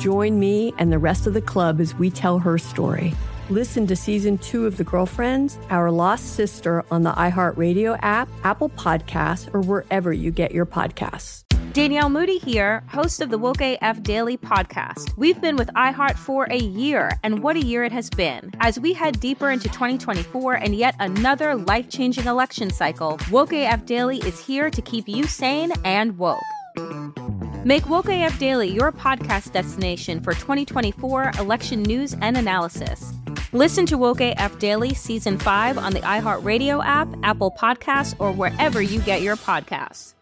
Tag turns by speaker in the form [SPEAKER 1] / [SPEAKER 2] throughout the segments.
[SPEAKER 1] Join me and the rest of the club as we tell her story. Listen to season two of The Girlfriends, Our Lost Sister on the iHeartRadio app, Apple Podcasts, or wherever you get your podcasts.
[SPEAKER 2] Danielle Moody here, host of the Woke AF Daily podcast. We've been with iHeart for a year, and what a year it has been. As we head deeper into 2024 and yet another life changing election cycle, Woke AF Daily is here to keep you sane and woke. Make Woke AF Daily your podcast destination for 2024 election news and analysis. Listen to Woke AF Daily Season 5 on the iHeartRadio app, Apple Podcasts, or wherever you get your podcasts.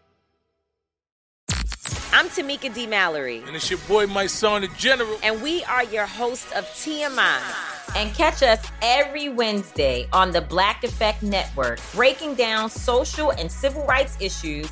[SPEAKER 3] I'm Tamika D. Mallory.
[SPEAKER 4] And it's your boy, my son, the General.
[SPEAKER 3] And we are your hosts of TMI. And catch us every Wednesday on the Black Effect Network, breaking down social and civil rights issues,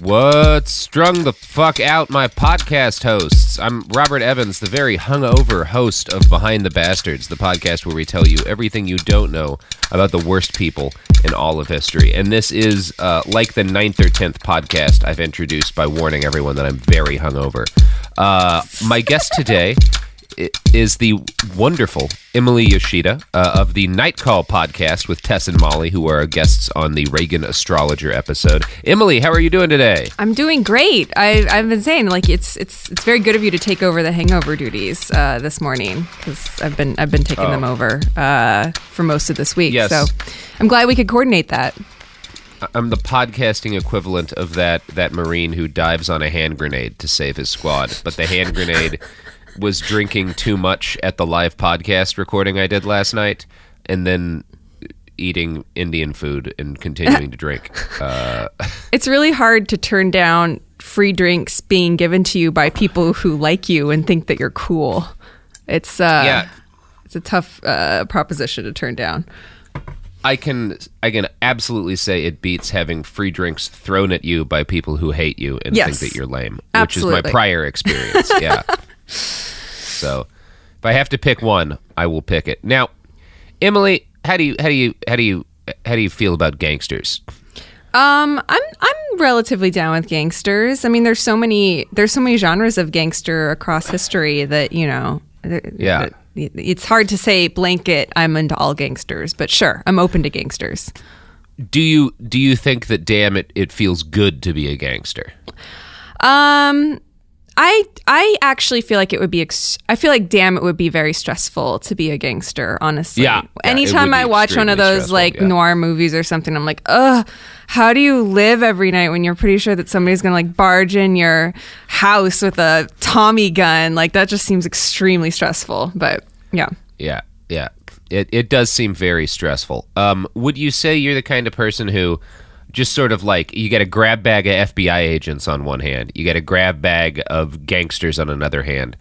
[SPEAKER 5] What strung the fuck out my podcast hosts? I'm Robert Evans, the very hungover host of Behind the Bastards, the podcast where we tell you everything you don't know about the worst people in all of history. And this is uh, like the ninth or tenth podcast I've introduced by warning everyone that I'm very hungover. Uh, my guest today is the wonderful Emily Yoshida uh, of the Night Call podcast with Tess and Molly, who are guests on the Reagan Astrologer episode. Emily, how are you doing today?
[SPEAKER 6] I'm doing great. I, I've been saying like it's it's it's very good of you to take over the hangover duties uh, this morning because I've been I've been taking
[SPEAKER 5] Oh.
[SPEAKER 6] them over uh, for most of this week.
[SPEAKER 5] Yes.
[SPEAKER 6] So I'm glad we could coordinate that.
[SPEAKER 5] I'm the podcasting equivalent of that that Marine who dives on a hand grenade to save his squad, but the hand grenade was drinking too much at the live podcast recording I did last night, and then eating Indian food and continuing to drink. Uh,
[SPEAKER 6] It's really hard to turn down free drinks being given to you by people who like you and think that you're cool. It's uh,
[SPEAKER 5] Yeah.
[SPEAKER 6] it's a tough uh, proposition to turn down.
[SPEAKER 5] I can I can absolutely say it beats having free drinks thrown at you by people who hate you and
[SPEAKER 6] Yes.
[SPEAKER 5] think that you're lame, which is my prior experience. Yeah. so, if I have to pick one, I will pick it. Now, Emily, how do you how do you how do you how do you feel about gangsters?
[SPEAKER 6] Um, I'm I'm relatively down with gangsters. I mean, there's so many there's so many genres of gangster across history that you know.
[SPEAKER 5] Yeah.
[SPEAKER 6] it's hard to say blanket. I'm into all gangsters, but sure, I'm open to gangsters.
[SPEAKER 5] Do you do you think that damn it it feels good to be a gangster?
[SPEAKER 6] Um, I I actually feel like it would be. Ex- I feel like damn, it would be very stressful to be a gangster. Honestly,
[SPEAKER 5] Yeah, yeah,
[SPEAKER 6] Anytime I watch one of those like
[SPEAKER 5] yeah.
[SPEAKER 6] noir movies or something, I'm like, ugh. How do you live every night when you're pretty sure that somebody's gonna like barge in your house with a Tommy gun? Like that just seems extremely stressful. But yeah.
[SPEAKER 5] Yeah, yeah. It it does seem very stressful. Um, would you say you're the kind of person who just sort of like you get a grab bag of FBI agents on one hand, you get a grab bag of gangsters on another hand.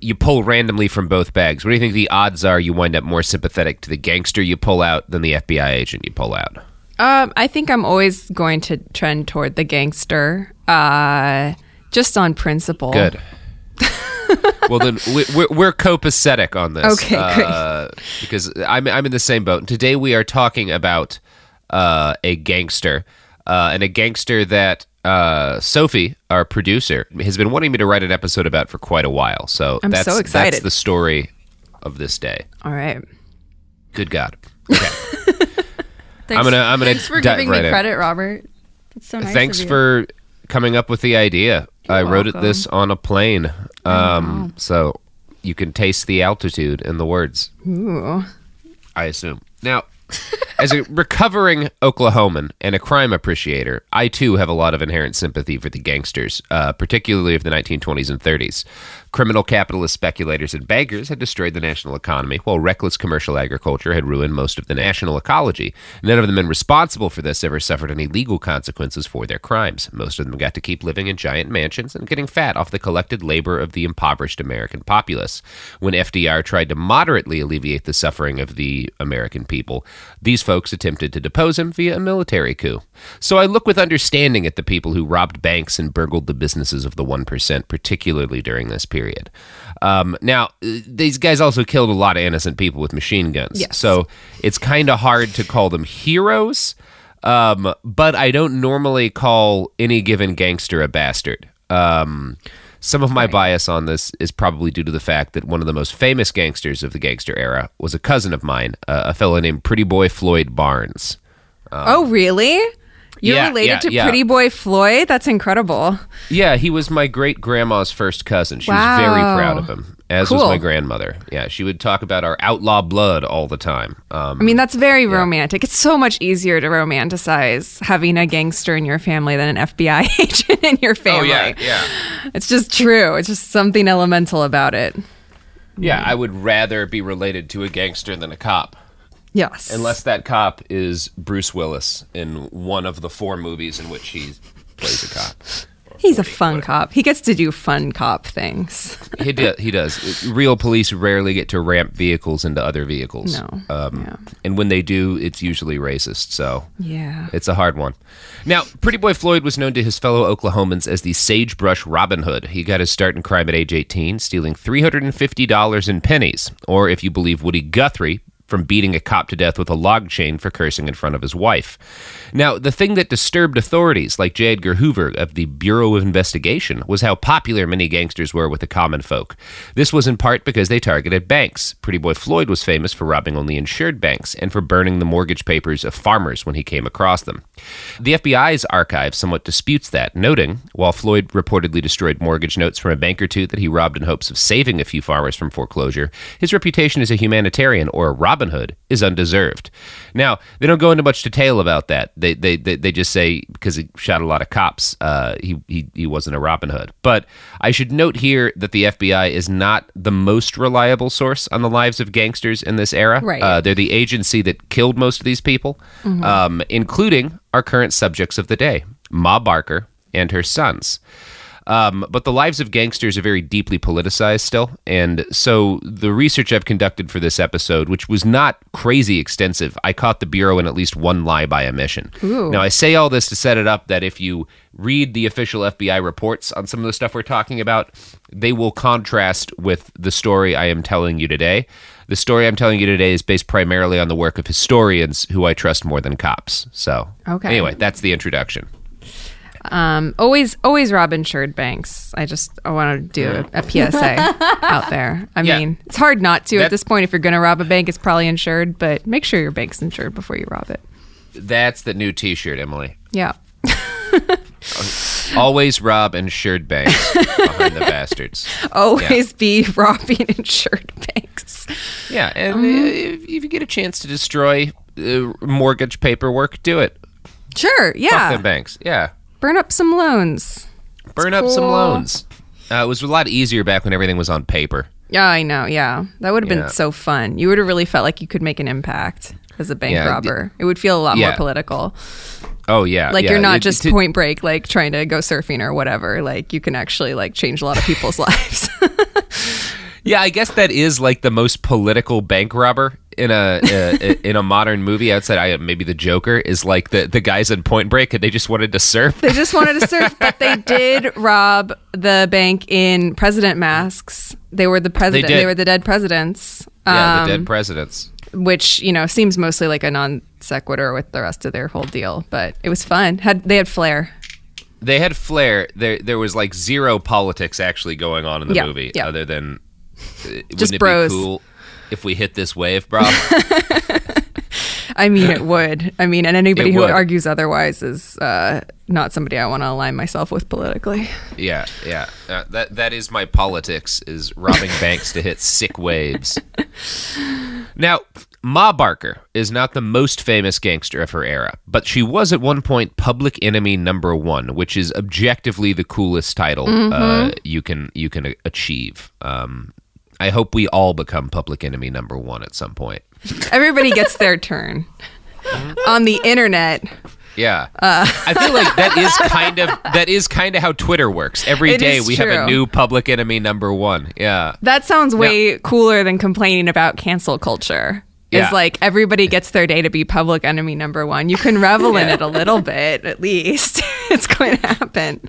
[SPEAKER 5] You pull randomly from both bags. What do you think the odds are you wind up more sympathetic to the gangster you pull out than the FBI agent you pull out?
[SPEAKER 6] Um, I think I'm always going to trend toward the gangster, uh, just on principle.
[SPEAKER 5] Good. well, then we, we're, we're copacetic on this.
[SPEAKER 6] Okay, great.
[SPEAKER 5] uh, Because I'm I'm in the same boat. Today we are talking about uh, a gangster. uh, and a gangster that uh, Sophie, our producer, has been wanting me to write an episode about for quite a while. So
[SPEAKER 6] I'm
[SPEAKER 5] that's,
[SPEAKER 6] so excited.
[SPEAKER 5] That's the story of this day.
[SPEAKER 6] All right.
[SPEAKER 5] Good God. Okay.
[SPEAKER 7] Thanks,
[SPEAKER 5] I'm gonna- I'm gonna
[SPEAKER 7] Thanks for giving
[SPEAKER 5] right
[SPEAKER 7] me
[SPEAKER 5] in.
[SPEAKER 7] credit, Robert. That's so nice.
[SPEAKER 5] Thanks for coming up with the idea. I wrote it
[SPEAKER 7] welcome.
[SPEAKER 5] this on a plane, um, so you can taste the altitude in the words.
[SPEAKER 6] Ooh.
[SPEAKER 5] I assume. Now, as a recovering Oklahoman and a crime appreciator, I too have a lot of inherent sympathy for the gangsters, uh, particularly of the 1920s and 30s. Criminal capitalist speculators and bankers had destroyed the national economy, while reckless commercial agriculture had ruined most of the national ecology. None of the men responsible for this ever suffered any legal consequences for their crimes. Most of them got to keep living in giant mansions and getting fat off the collected labor of the impoverished American populace. When FDR tried to moderately alleviate the suffering of the American people, these folks attempted to depose him via a military coup. So I look with understanding at the people who robbed banks and burgled the businesses of the 1%, particularly during this period. Um, now, uh, these guys also killed a lot of innocent people with machine guns.
[SPEAKER 6] Yes.
[SPEAKER 5] So it's kind of hard to call them heroes, um, but I don't normally call any given gangster a bastard. Um, some of my bias on this is probably due to the fact that one of the most famous gangsters of the gangster era was a cousin of mine, uh, a fellow named Pretty Boy Floyd Barnes.
[SPEAKER 6] oh, really? You're
[SPEAKER 5] yeah,
[SPEAKER 6] related
[SPEAKER 5] yeah,
[SPEAKER 6] to
[SPEAKER 5] yeah.
[SPEAKER 6] Pretty Boy Floyd? That's incredible.
[SPEAKER 5] Yeah, he was my great grandma's first cousin. She
[SPEAKER 6] Wow.
[SPEAKER 5] was very proud of him, as was my grandmother. Yeah, she would talk about our outlaw blood all the time. Um,
[SPEAKER 6] I mean, that's very romantic. It's so much easier to romanticize having a gangster in your family than an FBI agent in your family.
[SPEAKER 5] oh
[SPEAKER 6] family.
[SPEAKER 5] yeah, yeah,
[SPEAKER 6] It's just true. It's just something elemental about it.
[SPEAKER 5] yeah. I would rather be related to a gangster than a cop.
[SPEAKER 6] Yes.
[SPEAKER 5] Unless that cop is Bruce Willis in one of the four movies in which he plays a cop.
[SPEAKER 6] He's a fun cop. He gets to do fun cop things.
[SPEAKER 5] He, do, he does. Real police rarely get to ramp vehicles into other vehicles.
[SPEAKER 6] No.
[SPEAKER 5] Um,
[SPEAKER 6] Yeah.
[SPEAKER 5] And when they do, it's usually racist. So
[SPEAKER 6] Yeah.
[SPEAKER 5] it's a hard one. Now, Pretty Boy Floyd was known to his fellow Oklahomans as the Sagebrush Robin Hood. He got his start in crime at age 18, stealing $350 in pennies, or if you believe Woody Guthrie, from beating a cop to death with a log chain for cursing in front of his wife. Now, the thing that disturbed authorities like J. Edgar Hoover of the Bureau of Investigation was how popular many gangsters were with the common folk. This was in part because they targeted banks. Pretty Boy Floyd was famous for robbing only insured banks and for burning the mortgage papers of farmers when he came across them. The FBI's archive somewhat disputes that, noting while Floyd reportedly destroyed mortgage notes from a bank or two that he robbed in hopes of saving a few farmers from foreclosure, his reputation as a humanitarian or a Robin Hood is undeserved. Now, they don't go into much detail about that. They they they, they just say because he shot a lot of cops, uh, he, he he wasn't a Robin Hood. But I should note here that the FBI is not the most reliable source on the lives of gangsters in this era.
[SPEAKER 6] Right.
[SPEAKER 5] Uh, they're the agency that killed most of these people, um, including our current subjects of the day, Ma Barker and her sons. Um, but the lives of gangsters are very deeply politicized still. And so the research I've conducted for this episode, which was not crazy extensive, I caught the Bureau in at least one lie by omission. Now, I say all this to set it up that if you read the official FBI reports on some of the stuff we're talking about, they will contrast with the story I am telling you today. The story I'm telling you today is based primarily on the work of historians who I trust more than cops. So,
[SPEAKER 6] Okay.
[SPEAKER 5] anyway, that's the introduction.
[SPEAKER 6] Um, always, always rob insured banks. I just I want to do a, a PSA out there. I
[SPEAKER 5] Yeah.
[SPEAKER 6] mean, it's hard not to
[SPEAKER 5] That-
[SPEAKER 6] at this point. If you're going to rob a bank, it's probably insured, but make sure your bank's insured before you rob it.
[SPEAKER 5] That's the new t shirt, Emily.
[SPEAKER 6] Yeah.
[SPEAKER 5] Always rob insured banks behind the bastards.
[SPEAKER 6] Always be robbing insured banks.
[SPEAKER 5] Yeah, and
[SPEAKER 6] Um,
[SPEAKER 5] uh, if, if you get a chance to destroy uh, mortgage paperwork, do it.
[SPEAKER 6] Sure.
[SPEAKER 5] Fuck
[SPEAKER 6] Yeah.
[SPEAKER 5] them banks. Yeah,
[SPEAKER 6] Burn up some loans.
[SPEAKER 5] burn up some loans. Uh, it was a lot easier back when everything was on paper.
[SPEAKER 6] Yeah, I know. Yeah. That would have
[SPEAKER 5] Yeah.
[SPEAKER 6] been so fun. You would have really felt like you could make an impact as a bank
[SPEAKER 5] Yeah, d-
[SPEAKER 6] robber. It would feel a lot
[SPEAKER 5] Yeah.
[SPEAKER 6] more political.
[SPEAKER 5] Oh yeah,
[SPEAKER 6] Like
[SPEAKER 5] yeah.
[SPEAKER 6] you're not
[SPEAKER 5] It-
[SPEAKER 6] just
[SPEAKER 5] to-
[SPEAKER 6] point break, like trying to go surfing or whatever. Like you can actually like change a lot of people's lives.
[SPEAKER 5] Yeah, I guess that is like the most political bank robber in a uh, in a modern movie. Outside, I maybe the Joker is like the the guys in Point Break, and they just wanted to surf.
[SPEAKER 6] they just wanted to surf, but they did rob the bank in president masks. They were the president.
[SPEAKER 5] did.
[SPEAKER 6] They, were the dead presidents.
[SPEAKER 5] yeah, the
[SPEAKER 6] um,
[SPEAKER 5] dead presidents.
[SPEAKER 6] which you know seems mostly like a non sequitur with the rest of their whole deal. But it was fun. Had they had flair.
[SPEAKER 5] They had flair. There, there was like zero politics actually going on in the
[SPEAKER 6] Yeah,
[SPEAKER 5] movie,
[SPEAKER 6] yeah.
[SPEAKER 5] other than
[SPEAKER 6] Just bros.
[SPEAKER 5] cool if we hit this wave, bro?
[SPEAKER 6] I mean, it would. I mean, and anybody
[SPEAKER 5] It
[SPEAKER 6] who
[SPEAKER 5] would.
[SPEAKER 6] argues otherwise is uh, not somebody I want to align myself with politically.
[SPEAKER 5] yeah, yeah. Uh, that that is my politics: is robbing banks to hit sick waves. Now, Ma Barker is not the most famous gangster of her era, but she was at one point public enemy number one, which is objectively the coolest title uh, you can you can achieve. Um, I hope we all become public enemy number one at some point.
[SPEAKER 6] Everybody gets their turn. On the internet,
[SPEAKER 5] Yeah, uh, I feel like that is kind of that is kind of how Twitter works. Every
[SPEAKER 6] It
[SPEAKER 5] day we have a new public enemy number one. Yeah,
[SPEAKER 6] that sounds way cooler than complaining about cancel culture.
[SPEAKER 5] Yeah.
[SPEAKER 6] Is like everybody gets their day to be public enemy number one. You can revel in it a little bit, at least. it's going to happen.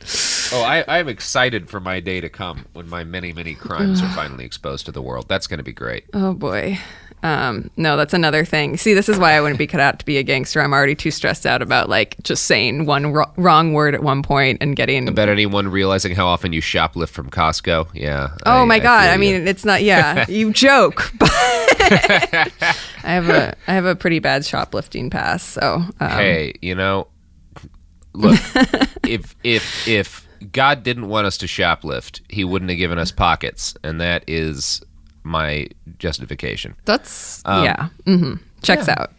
[SPEAKER 5] Oh, I, I'm excited for my day to come when my many, many crimes are finally exposed to the world. That's going to be great.
[SPEAKER 6] Oh boy. Um, no, that's another thing. See, this is why I wouldn't be cut out to be a gangster. I'm already too stressed out about like just saying one wro- wrong word at one point and getting.
[SPEAKER 5] About anyone realizing how often you shoplift from Costco? Yeah.
[SPEAKER 6] oh
[SPEAKER 5] I-
[SPEAKER 6] my god!
[SPEAKER 5] feel
[SPEAKER 6] I
[SPEAKER 5] you.
[SPEAKER 6] mean, it's not. Yeah, you joke, but I have a I have a pretty bad shoplifting pass. So um,
[SPEAKER 5] hey, you know, look, if if if God didn't want us to shoplift, He wouldn't have given us pockets, and that is my justification.
[SPEAKER 6] that's
[SPEAKER 5] Um,
[SPEAKER 6] yeah. hmm Checks out.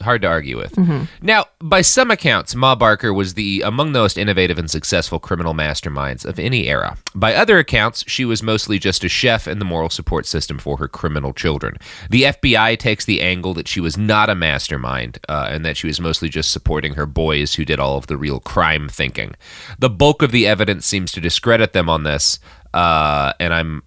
[SPEAKER 5] Hard to argue with. Now, by some accounts, Ma Barker was the among the most innovative and successful criminal masterminds of any era. By other accounts, she was mostly just a chef and the moral support system for her criminal children. The FBI takes the angle that she was not a mastermind uh, and that she was mostly just supporting her boys who did all of the real crime thinking. The bulk of the evidence seems to discredit them on this, uh, and I'm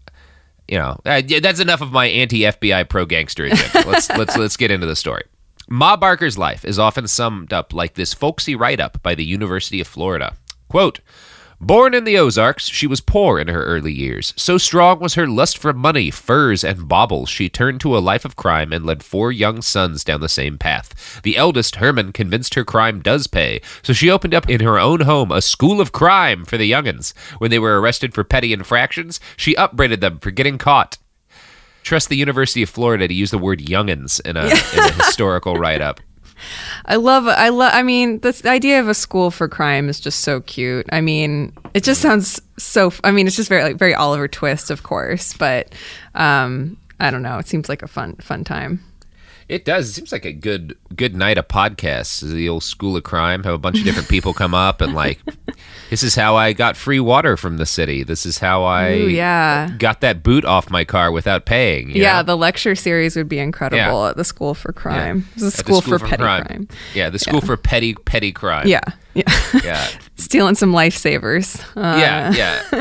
[SPEAKER 5] you know, uh, that's enough of my anti-FBI pro-gangster agenda. Let's let's let's get into the story. Ma Barker's life is often summed up like this folksy write-up by the University of Florida. Quote, Born in the Ozarks, she was poor in her early years. So strong was her lust for money, furs, and baubles, she turned to a life of crime and led four young sons down the same path. The eldest, Herman, convinced her crime does pay, so she opened up in her own home a school of crime for the young'uns. When they were arrested for petty infractions, she upbraided them for getting caught. Trust the University of Florida to use the word youngins in a, in a historical write-up.
[SPEAKER 6] I love. I love. I mean, this the idea of a school for crime is just so cute. I mean, it just sounds so. I mean, it's just very like very Oliver Twist, of course, but um, I don't know. It seems like a fun fun time.
[SPEAKER 5] It does. It seems like a good good night of podcasts. The old school of crime. Have a bunch of different people come up and like, this is how I got free water from the city. This is how I
[SPEAKER 6] Ooh, yeah.
[SPEAKER 5] got that boot off my car without paying. you
[SPEAKER 6] Yeah,
[SPEAKER 5] know?
[SPEAKER 6] the lecture series would be incredible
[SPEAKER 5] Yeah.
[SPEAKER 6] at the school for crime. Is
[SPEAKER 5] At
[SPEAKER 6] a
[SPEAKER 5] the
[SPEAKER 6] school, for, petty crime.
[SPEAKER 5] Yeah, the school for petty petty crime.
[SPEAKER 6] Yeah, yeah.
[SPEAKER 5] yeah,
[SPEAKER 6] Stealing some lifesavers. Uh,
[SPEAKER 5] yeah, yeah.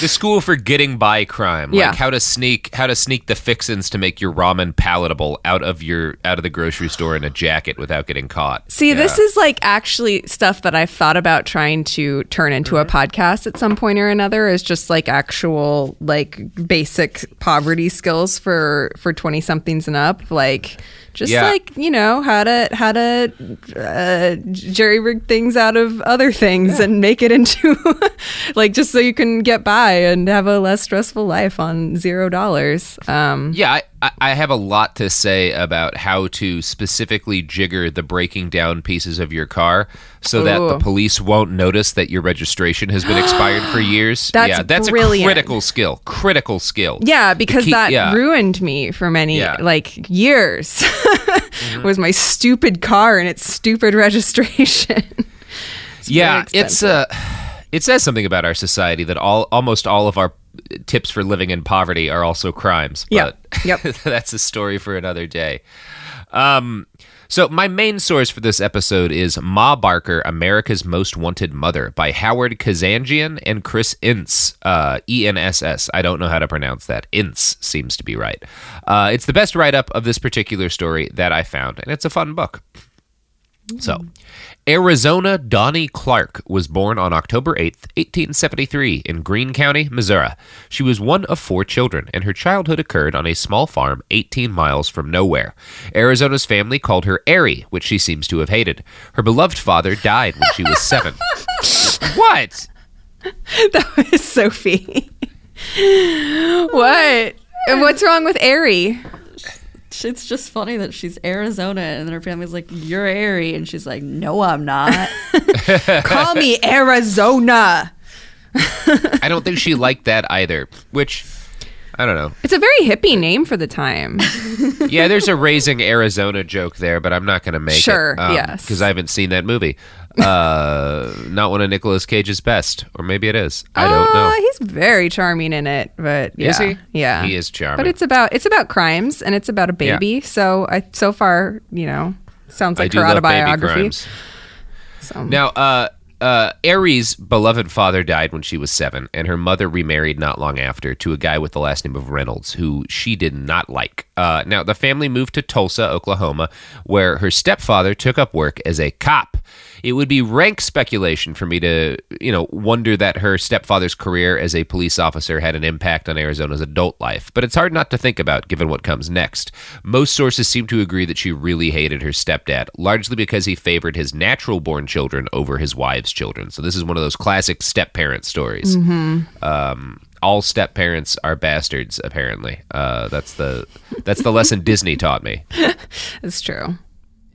[SPEAKER 5] the school for getting by crime. Like
[SPEAKER 6] Yeah.
[SPEAKER 5] how to sneak how to sneak the fixins to make your ramen palatable out of your out of the grocery store in a jacket without getting caught.
[SPEAKER 6] See, this is like actually stuff that I've thought about trying to turn into a
[SPEAKER 5] Mm-hmm.
[SPEAKER 6] podcast at some point or another is just like actual like basic poverty skills for for 20 somethings and up like just
[SPEAKER 5] Yeah.
[SPEAKER 6] like you know how to how to uh, jerry rig things out of other things and make it into like just so you can get by and have a less stressful life on zero dollars um
[SPEAKER 5] Yeah, I, I- I have a lot to say about how to specifically jigger the breaking down pieces of your car so that the police won't notice that your registration has been expired for years.
[SPEAKER 6] That's
[SPEAKER 5] yeah, that's
[SPEAKER 6] brilliant.
[SPEAKER 5] a critical skill. Critical skill.
[SPEAKER 6] Yeah, because
[SPEAKER 5] keep-
[SPEAKER 6] that
[SPEAKER 5] yeah.
[SPEAKER 6] ruined me for many
[SPEAKER 5] Yeah. Mm-hmm.
[SPEAKER 6] like years. Was my stupid car and its stupid registration.
[SPEAKER 5] yeah,
[SPEAKER 6] very
[SPEAKER 5] it's uh it says something about our society that all almost all of our tips for living in poverty are also crimes. But
[SPEAKER 6] yep.
[SPEAKER 5] that's a story for another day. Um so my main source for this episode is Ma Barker, America's Most Wanted Mother by Howard Kazanjian and Chris Enss. Uh, E-N-S-S. I don't know how to pronounce that. Ince seems to be right. Uh, it's the best write-up of this particular story that I found, and it's a fun book. So, Arizona Donnie Clark was born on October 8th, 1873, in Greene County, Missouri. She was one of four children, and her childhood occurred on a small farm 18 miles from nowhere. Arizona's family called her Airy, which she seems to have hated. Her beloved father died when she was seven. what?
[SPEAKER 6] that was Sophie. what? And What's wrong with Arie?
[SPEAKER 7] It's just funny that she's Arizona and her family's like, You're airy. And she's like, No, I'm not.
[SPEAKER 6] Call me Arizona.
[SPEAKER 5] I don't think she liked that either, which. I don't know.
[SPEAKER 6] It's a very hippie name for the time.
[SPEAKER 5] Yeah, there's a raising Arizona joke there, but I'm not going to make
[SPEAKER 6] Sure,
[SPEAKER 5] it.
[SPEAKER 6] yes.
[SPEAKER 5] Because I haven't seen that movie. Uh, not one of Nicolas Cage's best, or maybe it is. I don't
[SPEAKER 6] Uh,
[SPEAKER 5] know.
[SPEAKER 6] He's very charming in it, but yeah,
[SPEAKER 5] Is he?
[SPEAKER 6] Yeah,
[SPEAKER 5] He is charming.
[SPEAKER 6] But it's about it's about crimes and it's about a baby. So I so far, you know, sounds
[SPEAKER 5] I
[SPEAKER 6] like
[SPEAKER 5] do
[SPEAKER 6] her autobiography. So
[SPEAKER 5] Now, uh, uh, Arie's beloved father died when she was seven, and her mother remarried not long after to a guy with the last name of Reynolds, who she did not like. Uh, now, the family moved to Tulsa, Oklahoma, where her stepfather took up work as a cop. It would be rank speculation for me to, you know, wonder that her stepfather's career as a police officer had an impact on Arizona's adult life, but it's hard not to think about given what comes next. Most sources seem to agree that she really hated her stepdad, largely because he favored his natural born children over his wives' children. So this is one of those classic step parent stories. Um, all step parents are bastards, apparently. Uh, that's the that's the lesson Disney taught me.
[SPEAKER 6] it's true.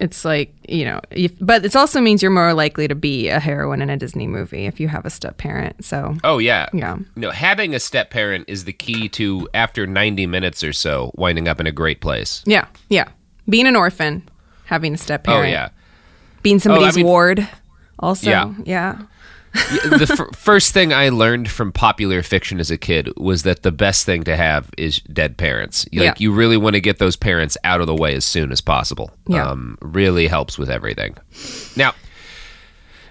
[SPEAKER 6] It's like you know, if, but it also means you're more likely to be a heroine in a Disney movie if you have a step parent. So
[SPEAKER 5] Oh yeah,
[SPEAKER 6] Yeah.
[SPEAKER 5] No, having a step parent is the key to after ninety minutes or so winding up in a great place.
[SPEAKER 6] yeah, yeah, being an orphan, having a step
[SPEAKER 5] oh,
[SPEAKER 6] parent Oh
[SPEAKER 5] yeah.
[SPEAKER 6] being oh, somebody's
[SPEAKER 5] mean-
[SPEAKER 6] ward. Also,
[SPEAKER 5] Yeah.
[SPEAKER 6] yeah.
[SPEAKER 5] The f- first thing I learned from popular fiction as a kid was that the best thing to have is dead parents. Like
[SPEAKER 6] Yeah.
[SPEAKER 5] you really want to get those parents out of the way as soon as possible.
[SPEAKER 6] Yeah.
[SPEAKER 5] Um, really helps with everything. Now,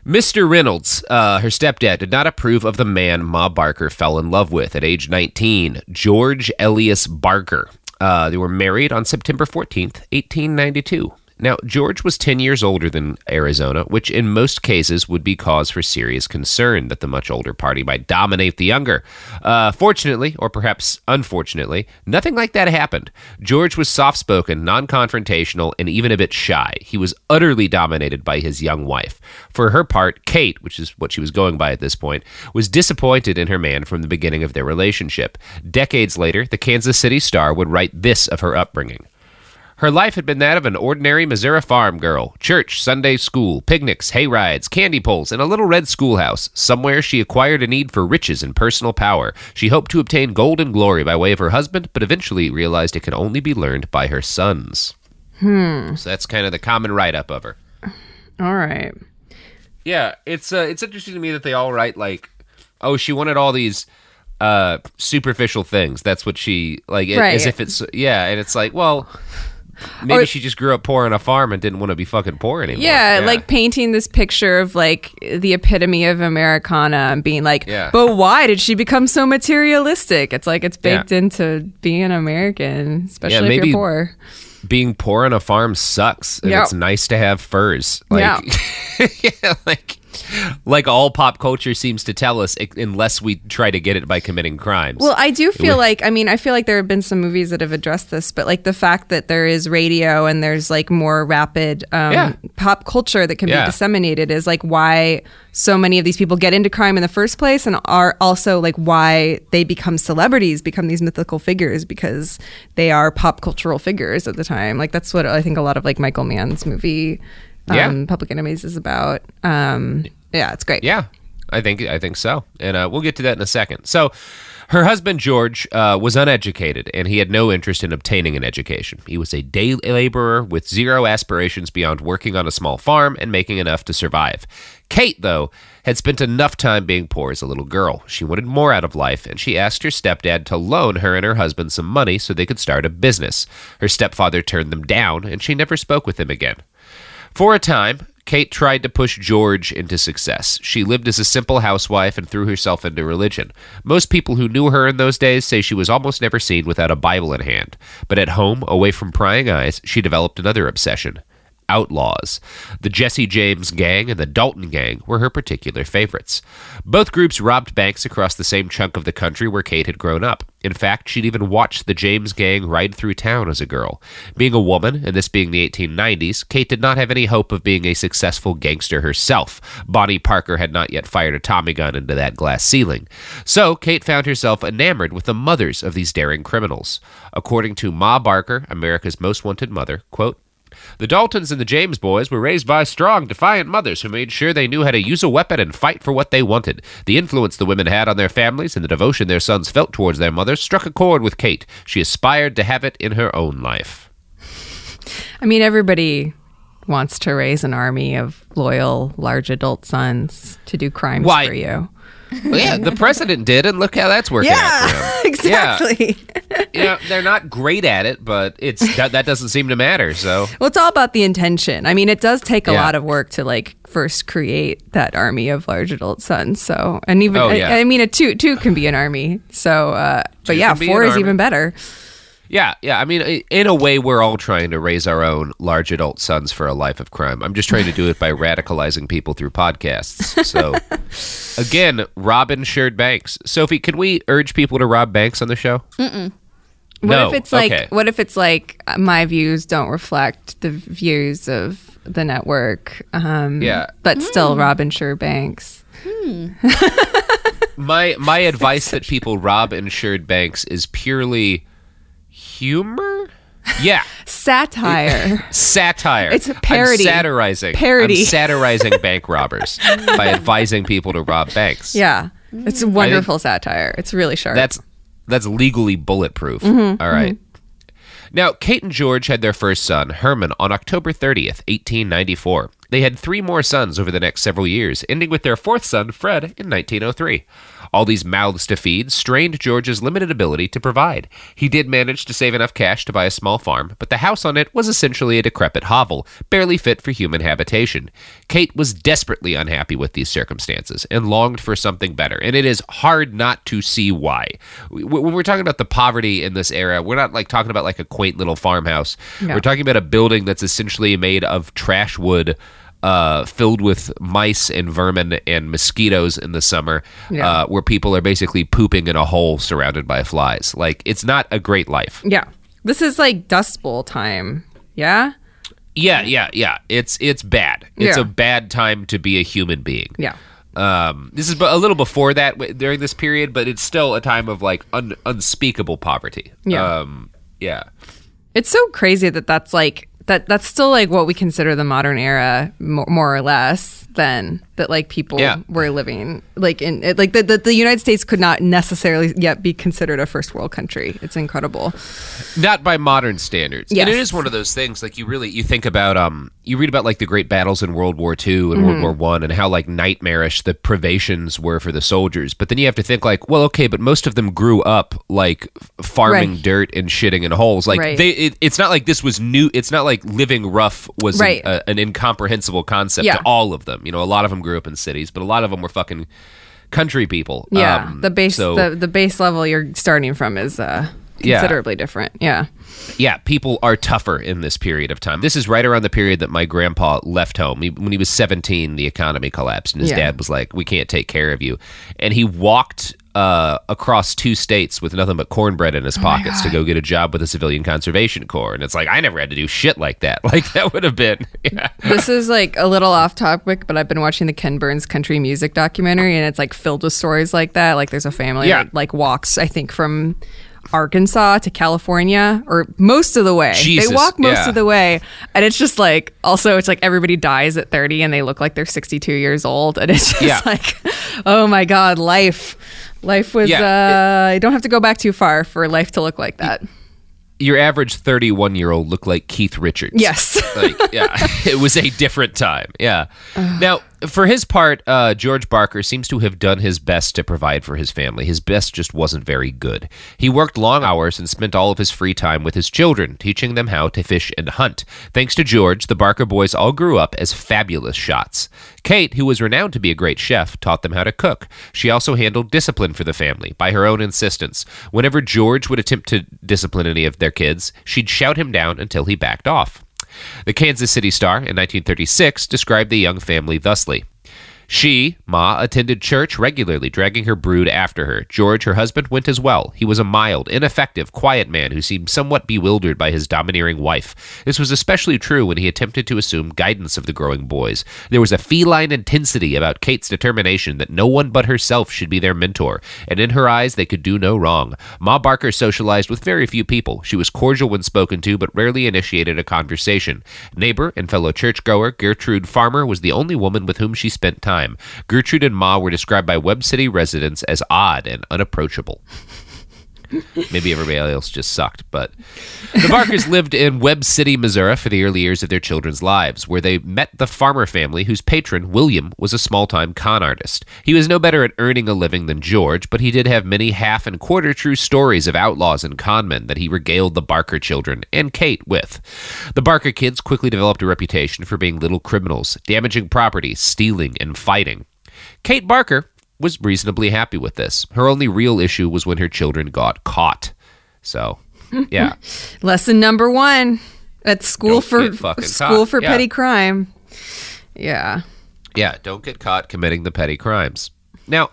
[SPEAKER 5] Mr. Reynolds, uh, her stepdad, did not approve of the man Ma Barker fell in love with at age 19, George Elias Barker. Uh, they were married on September 14th, 1892. Now, George was 10 years older than Arizona, which in most cases would be cause for serious concern that the much older party might dominate the younger. Uh, fortunately, or perhaps unfortunately, nothing like that happened. George was soft spoken, non confrontational, and even a bit shy. He was utterly dominated by his young wife. For her part, Kate, which is what she was going by at this point, was disappointed in her man from the beginning of their relationship. Decades later, the Kansas City Star would write this of her upbringing. Her life had been that of an ordinary Missouri farm girl. Church, Sunday school, picnics, hay rides, candy pulls, and a little red schoolhouse. Somewhere she acquired a need for riches and personal power. She hoped to obtain gold and glory by way of her husband, but eventually realized it could only be learned by her sons. Hmm. So that's kind of the common write up of her.
[SPEAKER 6] All right.
[SPEAKER 5] Yeah, it's uh, it's interesting to me that they all write like, oh, she wanted all these uh superficial things. That's what she like,
[SPEAKER 6] Right.
[SPEAKER 5] as if it's yeah, and it's like, well, maybe
[SPEAKER 6] Or-
[SPEAKER 5] she just grew up poor on a farm and didn't want to be fucking poor anymore.
[SPEAKER 6] Yeah, like painting this picture of like the epitome of Americana and being like,
[SPEAKER 5] Yeah.
[SPEAKER 6] but why did she become so materialistic? It's like it's
[SPEAKER 5] Yeah.
[SPEAKER 6] baked into being an American, especially if
[SPEAKER 5] maybe-
[SPEAKER 6] you're poor.
[SPEAKER 5] being poor on a farm sucks, and
[SPEAKER 6] Yeah.
[SPEAKER 5] it's nice to have furs. Like,
[SPEAKER 6] Yeah.
[SPEAKER 5] yeah, like like all pop culture seems to tell us, unless we try to get it by committing crimes.
[SPEAKER 6] Well, I do feel like I mean I feel like there have been some movies that have addressed this, but like the fact that there is radio and there's like more rapid um,
[SPEAKER 5] Yeah.
[SPEAKER 6] pop culture that can
[SPEAKER 5] Yeah.
[SPEAKER 6] be disseminated is like why so many of these people get into crime in the first place, and are also like why they become celebrities, become these mythical figures because they are pop cultural figures at the time. Like that's what I think a lot of like Michael Mann's movie, um,
[SPEAKER 5] Yeah.
[SPEAKER 6] Public Enemies, is about. Um, yeah, it's great.
[SPEAKER 5] Yeah, I think I think so, and uh, we'll get to that in a second. So, her husband George uh, was uneducated, and he had no interest in obtaining an education. He was a day laborer with zero aspirations beyond working on a small farm and making enough to survive. Kate, though, had spent enough time being poor as a little girl. She wanted more out of life, and she asked her stepdad to loan her and her husband some money so they could start a business. Her stepfather turned them down, and she never spoke with him again. For a time, Kate tried to push George into success. She lived as a simple housewife and threw herself into religion. Most people who knew her in those days say she was almost never seen without a Bible in hand. But at home, away from prying eyes, she developed another obsession outlaws. The Jesse James Gang and the Dalton Gang were her particular favorites. Both groups robbed banks across the same chunk of the country where Kate had grown up. In fact, she'd even watched the James Gang ride through town as a girl. Being a woman, and this being the 1890s, Kate did not have any hope of being a successful gangster herself. Bonnie Parker had not yet fired a Tommy gun into that glass ceiling. So, Kate found herself enamored with the mothers of these daring criminals. According to Ma Barker, America's most wanted mother, quote, the Daltons and the James boys were raised by strong, defiant mothers who made sure they knew how to use a weapon and fight for what they wanted. The influence the women had on their families and the devotion their sons felt towards their mothers struck a chord with Kate. She aspired to have it in her own life.
[SPEAKER 6] I mean, everybody wants to raise an army of loyal, large adult sons to do crimes
[SPEAKER 5] Why?
[SPEAKER 6] for you.
[SPEAKER 5] Well, yeah, the president did, and look how that's working him.
[SPEAKER 6] exactly.
[SPEAKER 5] Yeah, they're not great at it, but it's that, that doesn't seem to matter. So
[SPEAKER 6] Well, it's all about the intention. I mean, it does take a
[SPEAKER 5] Yeah.
[SPEAKER 6] lot of work to like first create that army of large adult sons. So, and even
[SPEAKER 5] Oh,
[SPEAKER 6] I-
[SPEAKER 5] yeah.
[SPEAKER 6] I, mean, a two two can be an army. So, uh, but yeah, four is
[SPEAKER 5] army.
[SPEAKER 6] even better.
[SPEAKER 5] Yeah, yeah. I mean, in a way, we're all trying to raise our own large adult sons for a life of crime. I'm just trying to do it by radicalizing people through podcasts. So, again, rob insured banks. Sophie, can we urge people to rob banks on the show? Mm-mm.
[SPEAKER 6] What
[SPEAKER 5] no.
[SPEAKER 6] if it's like
[SPEAKER 5] okay.
[SPEAKER 6] what if it's like uh, my views don't reflect the views of the network? Um,
[SPEAKER 5] Yeah.
[SPEAKER 6] but still, Robin Sure Banks.
[SPEAKER 5] my my advice that people rob insured banks is purely humor. Yeah,
[SPEAKER 6] Satire.
[SPEAKER 5] satire.
[SPEAKER 6] It's a parody.
[SPEAKER 5] I'm satirizing.
[SPEAKER 6] Parody.
[SPEAKER 5] I'm satirizing bank robbers by advising people to rob banks.
[SPEAKER 6] yeah, it's a wonderful satire. It's really sharp.
[SPEAKER 5] That's that's legally bulletproof.
[SPEAKER 6] Mm-hmm,
[SPEAKER 5] All right. Now, Kate and George had their first son, Herman, on October 30th, 1894. They had three more sons over the next several years, ending with their fourth son, Fred, in 1903. All these mouths to feed strained George's limited ability to provide. He did manage to save enough cash to buy a small farm, but the house on it was essentially a decrepit hovel, barely fit for human habitation. Kate was desperately unhappy with these circumstances and longed for something better, and it is hard not to see why. When we're talking about the poverty in this era, we're not like talking about like a quaint little farmhouse.
[SPEAKER 6] No.
[SPEAKER 5] We're talking about a building that's essentially made of trash wood uh, filled with mice and vermin and mosquitoes in the summer,
[SPEAKER 6] Yeah.
[SPEAKER 5] uh, where people are basically pooping in a hole surrounded by flies. Like, it's not a great life.
[SPEAKER 6] yeah. This is like Dust Bowl time. Yeah.
[SPEAKER 5] Yeah, yeah, yeah. It's it's bad. It's
[SPEAKER 6] Yeah.
[SPEAKER 5] a bad time to be a human being.
[SPEAKER 6] Yeah.
[SPEAKER 5] Um, this is a little before that during this period, but it's still a time of like un- unspeakable poverty.
[SPEAKER 6] Yeah.
[SPEAKER 5] Um, yeah.
[SPEAKER 6] It's so crazy that that's like that. That's still like what we consider the modern era, more, more or less. Then that like people
[SPEAKER 5] Yeah.
[SPEAKER 6] were living like in it, like the, the the United States could not necessarily yet be considered a first world country. It's incredible.
[SPEAKER 5] not by modern standards. And it is one of those things like you really you think about um you read about like the great battles in World War II and
[SPEAKER 6] Mm-hmm.
[SPEAKER 5] World War One and how like nightmarish the privations were for the soldiers. But then you have to think like, well, okay, but most of them grew up like farming
[SPEAKER 6] Right.
[SPEAKER 5] dirt and shitting in holes. Like
[SPEAKER 6] Right.
[SPEAKER 5] they, it, it's not like this was new. It's not like living rough was an- a- an, incomprehensible concept
[SPEAKER 6] Yeah.
[SPEAKER 5] to all of them. You know, a lot of them grew up in cities, but a lot of them were fucking country people.
[SPEAKER 6] Yeah,
[SPEAKER 5] Um,
[SPEAKER 6] the base
[SPEAKER 5] so-
[SPEAKER 6] the, the base level you're starting from is uh,
[SPEAKER 5] Yeah.
[SPEAKER 6] considerably different. Yeah.
[SPEAKER 5] yeah, people are tougher in this period of time. This is right around the period that my grandpa left home. He, when he was 17, the economy collapsed, and his
[SPEAKER 6] Yeah.
[SPEAKER 5] dad was like, "We can't take care of you," and he walked uh, across two states with nothing but cornbread in his
[SPEAKER 6] Oh
[SPEAKER 5] pockets to go get a job with the Civilian Conservation Corps. And it's like I never had to do shit like that. Like that would have been. Yeah.
[SPEAKER 6] this is like a little off topic, but I've been watching the Ken Burns country music documentary, and it's like filled with stories like that. Like there's a family
[SPEAKER 5] Yeah.
[SPEAKER 6] that like walks, I think, from Arkansas to California, or most of the way.
[SPEAKER 5] Jesus,
[SPEAKER 6] they walk most
[SPEAKER 5] yeah.
[SPEAKER 6] of the way, and it's just like also it's like everybody dies at 30, and they look like they're 62 years old, and it's just
[SPEAKER 5] Yeah.
[SPEAKER 6] like, oh my god, life. Life was.
[SPEAKER 5] Yeah,
[SPEAKER 6] uh, you don't have to go back too far for life to look like that.
[SPEAKER 5] Your average 31 year old looked like Keith Richards.
[SPEAKER 6] Yes.
[SPEAKER 5] like yeah it was a different time yeah now for his part uh, george barker seems to have done his best to provide for his family. His best just wasn't very good. He worked long hours and spent all of his free time with his children teaching them how to fish and hunt. Thanks to george the barker boys all grew up as fabulous shots. Kate who was renowned to be a great chef taught them how to cook. She also handled discipline for the family by her own insistence. Whenever george would attempt to discipline any of their kids she'd shout him down until he backed off The Kansas City Star in 1936 described the young family thusly. She, Ma, attended church regularly, dragging her brood after her. George, her husband, went as well. He was a mild, ineffective, quiet man who seemed somewhat bewildered by his domineering wife. This was especially true when he attempted to assume guidance of the growing boys. There was a feline intensity about Kate's determination that no one but herself should be their mentor, and in her eyes they could do no wrong. Ma Barker socialized with very few people. She was cordial when spoken to, but rarely initiated a conversation. Neighbor and fellow churchgoer Gertrude Farmer was the only woman with whom she spent time. Gertrude and Ma were described by Webb City residents as odd and unapproachable. Maybe everybody else just sucked, but the Barkers lived in Webb City, Missouri for the early years of their children's lives, where they met the farmer family whose patron, William, was a small time con artist. He was no better at earning a living than George, but he did have many half and quarter true stories of outlaws and conmen that he regaled the Barker children and Kate with. The Barker kids quickly developed a reputation for being little criminals, damaging property, stealing, and fighting. Kate Barker was reasonably happy with this. Her only real issue was when her children got caught. So, yeah.
[SPEAKER 6] Lesson number one at school
[SPEAKER 5] Don't
[SPEAKER 6] for school
[SPEAKER 5] caught.
[SPEAKER 6] for
[SPEAKER 5] Yeah.
[SPEAKER 6] petty crime. Yeah.
[SPEAKER 5] Yeah, don't get caught committing the petty crimes. Now,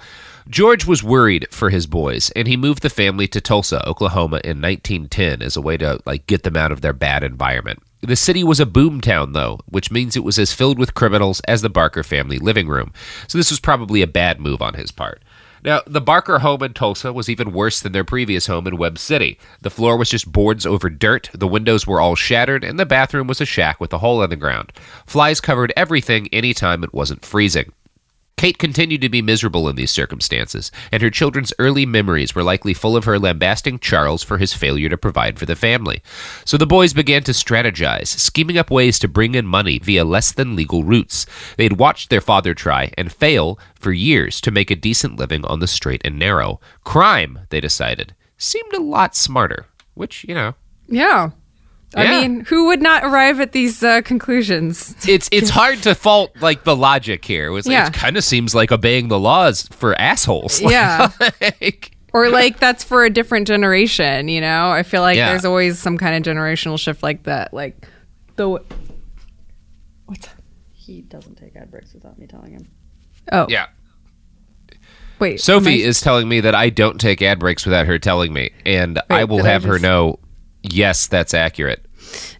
[SPEAKER 5] George was worried for his boys, and he moved the family to Tulsa, Oklahoma in 1910 as a way to like get them out of their bad environment. The city was a boom town though, which means it was as filled with criminals as the Barker family living room. So this was probably a bad move on his part. Now, the Barker home in Tulsa was even worse than their previous home in Webb City. The floor was just boards over dirt, the windows were all shattered, and the bathroom was a shack with a hole in the ground. Flies covered everything anytime it wasn't freezing. Kate continued to be miserable in these circumstances, and her children's early memories were likely full of her lambasting Charles for his failure to provide for the family. So the boys began to strategize, scheming up ways to bring in money via less than legal routes. They had watched their father try and fail for years to make a decent living on the straight and narrow. Crime, they decided, seemed a lot smarter, which, you know,
[SPEAKER 6] Yeah. I
[SPEAKER 5] Yeah.
[SPEAKER 6] mean, who would not arrive at these uh, conclusions?
[SPEAKER 5] it's it's hard to fault like the logic here. It, was-
[SPEAKER 6] Yeah.
[SPEAKER 5] it kind of seems like obeying the laws for assholes.
[SPEAKER 6] Yeah.
[SPEAKER 5] Like-
[SPEAKER 6] Or like that's for a different generation, you know? I feel like
[SPEAKER 5] Yeah.
[SPEAKER 6] there's always some kind of generational shift like that. Like the what?
[SPEAKER 7] He doesn't take ad breaks without me telling him.
[SPEAKER 6] Oh,
[SPEAKER 5] yeah.
[SPEAKER 6] wait.
[SPEAKER 5] Sophie
[SPEAKER 6] I-
[SPEAKER 5] is telling me that I don't take ad breaks without her telling me, and I will
[SPEAKER 6] did I
[SPEAKER 5] have her know. Yes, that's accurate.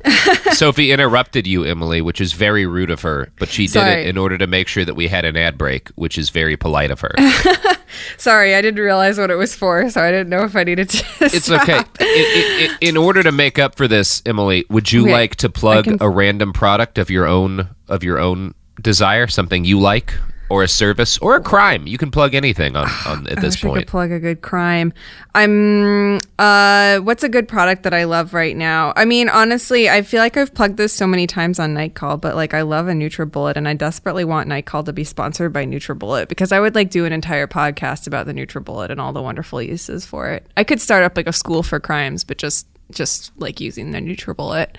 [SPEAKER 5] Sophie interrupted you, Emily, which is very rude of her, but she did
[SPEAKER 6] Sorry.
[SPEAKER 5] it in order to make sure that we had an ad break, which is very polite of her.
[SPEAKER 6] Sorry, I didn't realize what it was for, so I didn't know if I needed to.
[SPEAKER 5] It's
[SPEAKER 6] stop.
[SPEAKER 5] okay. In order to make up for this, Emily, would you
[SPEAKER 6] Okay,
[SPEAKER 5] like to plug
[SPEAKER 6] can-
[SPEAKER 5] a random product of your own of your own desire, something you like, or a service, or a crime? You can plug anything on, on at
[SPEAKER 6] I
[SPEAKER 5] this
[SPEAKER 6] I
[SPEAKER 5] point.
[SPEAKER 6] could plug a good crime. I'm. Uh, what's a good product that I love right now? I mean, honestly, I feel like I've plugged this so many times on Nightcall, but like I love a NutriBullet, and I desperately want Nightcall to be sponsored by NutriBullet because I would like do an entire podcast about the NutriBullet and all the wonderful uses for it. I could start up like a school for crimes, but just just like using the NutriBullet.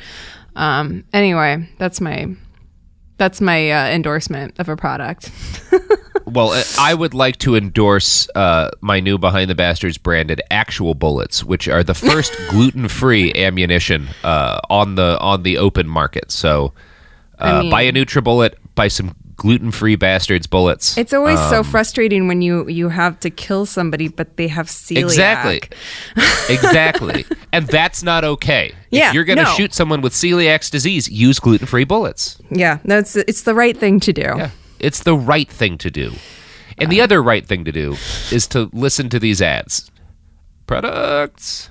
[SPEAKER 6] Um, anyway, that's my that's my uh, endorsement of a product.
[SPEAKER 5] Well, uh, I would like to endorse uh, my new Behind the Bastards branded actual bullets, which are the first gluten-free ammunition uh, on the on the open market. So, uh,
[SPEAKER 6] mean-
[SPEAKER 5] buy a NutriBullet, buy some gluten-free bastards bullets.
[SPEAKER 6] It's always
[SPEAKER 5] Um,
[SPEAKER 6] so frustrating when you you have to kill somebody, but they have celiac.
[SPEAKER 5] Exactly. exactly. And that's not okay.
[SPEAKER 6] Yeah,
[SPEAKER 5] if you're going to
[SPEAKER 6] no.
[SPEAKER 5] shoot someone with celiac disease, use gluten-free bullets.
[SPEAKER 6] Yeah, that's it's the right thing to do.
[SPEAKER 5] Yeah. It's the right thing to do. And the other right thing to do is to listen to these ads. Products.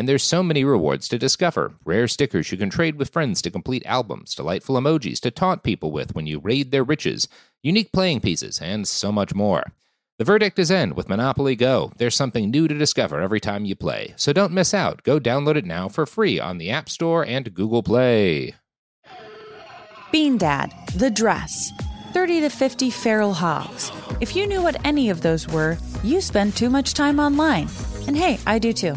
[SPEAKER 8] And there's so many rewards to discover rare stickers you can trade with friends to complete albums, delightful emojis to taunt people with when you raid their riches, unique playing pieces, and so much more. The verdict is in with Monopoly Go. There's something new to discover every time you play. So don't miss out. Go download it now for free on the App Store and Google Play.
[SPEAKER 9] Bean Dad, The Dress, 30 to 50 Feral Hogs. If you knew what any of those were, you spend too much time online. And hey, I do too.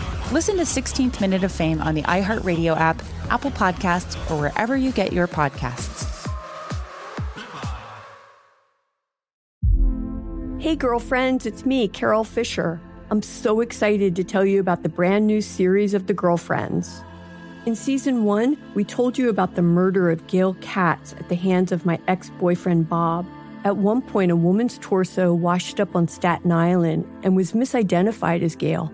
[SPEAKER 9] Listen to 16th Minute of Fame on the iHeartRadio app, Apple Podcasts, or wherever you get your podcasts.
[SPEAKER 1] Hey, girlfriends, it's me, Carol Fisher. I'm so excited to tell you about the brand new series of The Girlfriends. In season one, we told you about the murder of Gail Katz at the hands of my ex boyfriend Bob. At one point, a woman's torso washed up on Staten Island and was misidentified as Gail.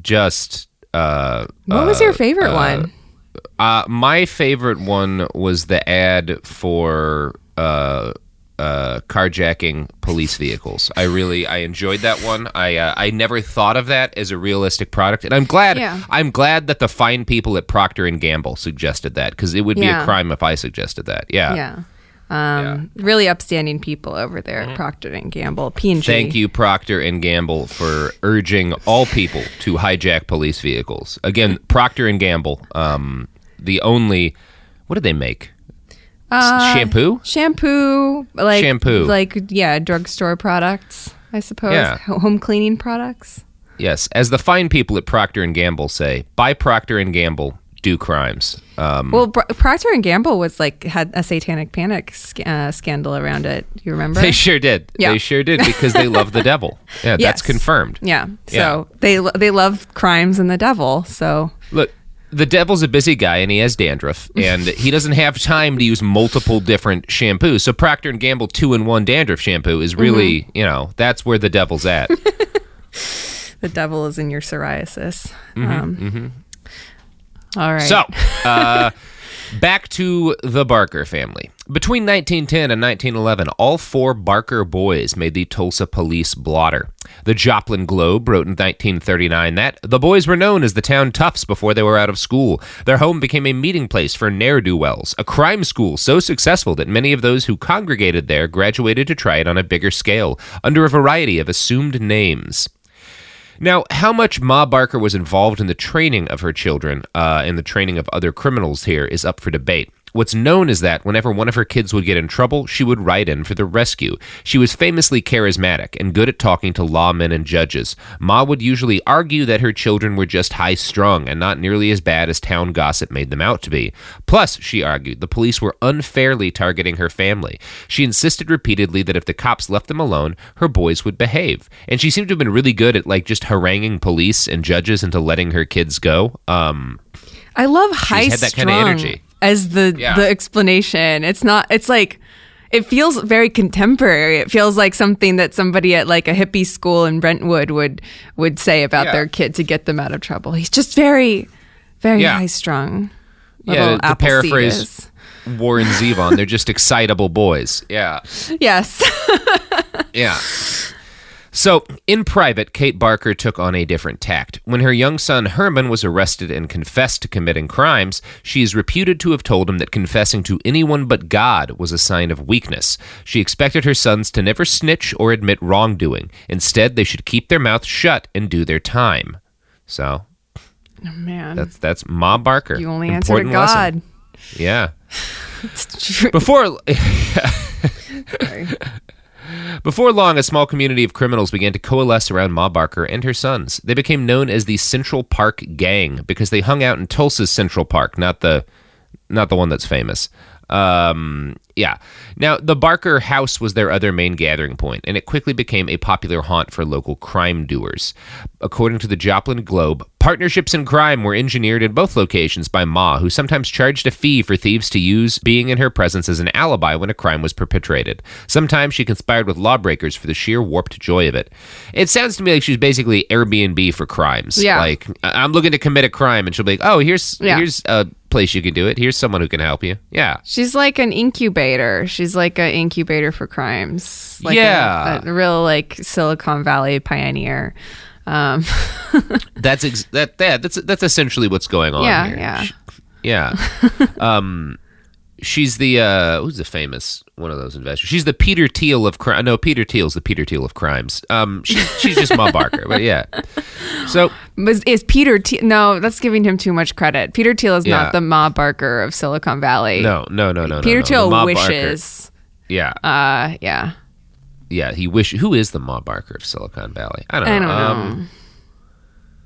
[SPEAKER 5] just uh,
[SPEAKER 6] what was your favorite
[SPEAKER 5] uh,
[SPEAKER 6] one?
[SPEAKER 5] Uh, my favorite one was the ad for uh, uh, carjacking police vehicles. I really I enjoyed that one. I uh, I never thought of that as a realistic product, and I'm glad.
[SPEAKER 6] Yeah.
[SPEAKER 5] I'm glad that the fine people at Procter and Gamble suggested that because it would be
[SPEAKER 6] Yeah.
[SPEAKER 5] a crime if I suggested that. Yeah.
[SPEAKER 6] Yeah. Um, Really upstanding people over there at Procter and Gamble. P and G.
[SPEAKER 5] Thank you, Procter and Gamble, for urging all people to hijack police vehicles. Again, Procter and Gamble, um, the only. What did they make?
[SPEAKER 6] Uh,
[SPEAKER 5] shampoo.
[SPEAKER 6] Shampoo, like
[SPEAKER 5] Shampoo.
[SPEAKER 6] like yeah, drugstore products, I suppose.
[SPEAKER 5] Yeah.
[SPEAKER 6] Home cleaning products.
[SPEAKER 5] Yes, as the fine people at Procter and Gamble say, buy Procter and Gamble, do crimes. Um,
[SPEAKER 6] Well, Procter and Gamble was like had a satanic panic sc- uh, scandal around it. You remember?
[SPEAKER 5] they sure did.
[SPEAKER 6] Yeah.
[SPEAKER 5] They sure did because they love the devil. Yeah, that's confirmed.
[SPEAKER 6] Yeah. So they they love crimes and the devil. So
[SPEAKER 5] Look, the devil's a busy guy and he has dandruff and he doesn't have time to use multiple different shampoos. So Procter and Gamble two in one dandruff shampoo is really,
[SPEAKER 6] Mm-hmm.
[SPEAKER 5] you know, that's where the devil's at.
[SPEAKER 6] the devil is in your psoriasis.
[SPEAKER 5] Mhm,
[SPEAKER 6] Um,
[SPEAKER 5] mhm.
[SPEAKER 6] All right.
[SPEAKER 5] So, uh, back to the Barker family. Between 1910 and 1911, all four Barker boys made the Tulsa police blotter. The Joplin Globe wrote in 1939 that the boys were known as the town toughs before they were out of school. Their home became a meeting place for ne'er do wells, a crime school so successful that many of those who congregated there graduated to try it on a bigger scale, under a variety of assumed names. Now, how much Ma Barker was involved in the training of her children, uh, in the training of other criminals here, is up for debate. What's known is that whenever one of her kids would get in trouble, she would write in for the rescue. She was famously charismatic and good at talking to lawmen and judges. Ma would usually argue that her children were just high strung and not nearly as bad as town gossip made them out to be. Plus, she argued, the police were unfairly targeting her family. She insisted repeatedly that if the cops left them alone, her boys would behave. And she seemed to have been really good at like just haranguing police and judges into letting her kids go. Um,
[SPEAKER 6] I love high
[SPEAKER 5] had that kind of
[SPEAKER 6] strung
[SPEAKER 5] energy.
[SPEAKER 6] As the
[SPEAKER 5] Yeah.
[SPEAKER 6] the explanation. It's not. It's like it feels very contemporary. It feels like something that somebody at like a hippie school in Brentwood would would say about
[SPEAKER 5] Yeah.
[SPEAKER 6] their kid to get them out of trouble. He's just very, very
[SPEAKER 5] Yeah.
[SPEAKER 6] high strung.
[SPEAKER 5] yeah, to paraphrase Warren Zevon, they're just excitable boys. Yeah.
[SPEAKER 6] Yes.
[SPEAKER 5] Yeah. So, in private, Kate Barker took on a different tact. When her young son Herman was arrested and confessed to committing crimes, she is reputed to have told him that confessing to anyone but God was a sign of weakness. She expected her sons to never snitch or admit wrongdoing. Instead, they should keep their mouths shut and do their time. So,
[SPEAKER 6] Oh, man,
[SPEAKER 5] that's that's Ma Barker.
[SPEAKER 6] you only answer to
[SPEAKER 5] Important lesson.
[SPEAKER 6] God.
[SPEAKER 5] Yeah. Before Before long, a small community of criminals began to coalesce around Ma Barker and her sons. They became known as the Central Park Gang because they hung out in Tulsa's Central Park, not the not the one that's famous. Um, yeah. Now, the Barker house was their other main gathering point, and it quickly became a popular haunt for local crime doers. According to the Joplin Globe, partnerships in crime were engineered in both locations by Ma, who sometimes charged a fee for thieves to use being in her presence as an alibi when a crime was perpetrated. Sometimes she conspired with lawbreakers for the sheer warped joy of it. It sounds to me like she's basically Airbnb for crimes.
[SPEAKER 6] Yeah.
[SPEAKER 5] Like, I'm looking to commit a crime, and she'll be like, oh, here's,
[SPEAKER 6] Yeah.
[SPEAKER 5] here's a place you can do it. Here's someone who can help you. Yeah.
[SPEAKER 6] She's like an incubator. She's like an incubator for crimes. Like
[SPEAKER 5] Yeah.
[SPEAKER 6] a, real like Silicon Valley pioneer. Um,
[SPEAKER 5] That's ex- that, that that's that's essentially what's going on
[SPEAKER 6] Yeah,
[SPEAKER 5] here.
[SPEAKER 6] yeah.
[SPEAKER 5] Sh- yeah. um, she's the uh, who's the famous one of those investors? She's the Peter Thiel of crime. No, Peter Thiel's the Peter Thiel of crimes. Um, she's she's just Ma Barker, but yeah. So
[SPEAKER 6] was, is Peter Thiel? No, that's giving him too much credit. Peter Thiel is
[SPEAKER 5] Yeah.
[SPEAKER 6] not the Ma Barker of Silicon Valley.
[SPEAKER 5] no, no, no, no. no,
[SPEAKER 6] Peter
[SPEAKER 5] no. The
[SPEAKER 6] Thiel
[SPEAKER 5] Ma Barker-
[SPEAKER 6] wishes.
[SPEAKER 5] yeah,
[SPEAKER 6] Uh, yeah.
[SPEAKER 5] yeah. He wish. Who is the Ma Barker of Silicon Valley? I don't know.
[SPEAKER 6] I don't know.
[SPEAKER 5] Um,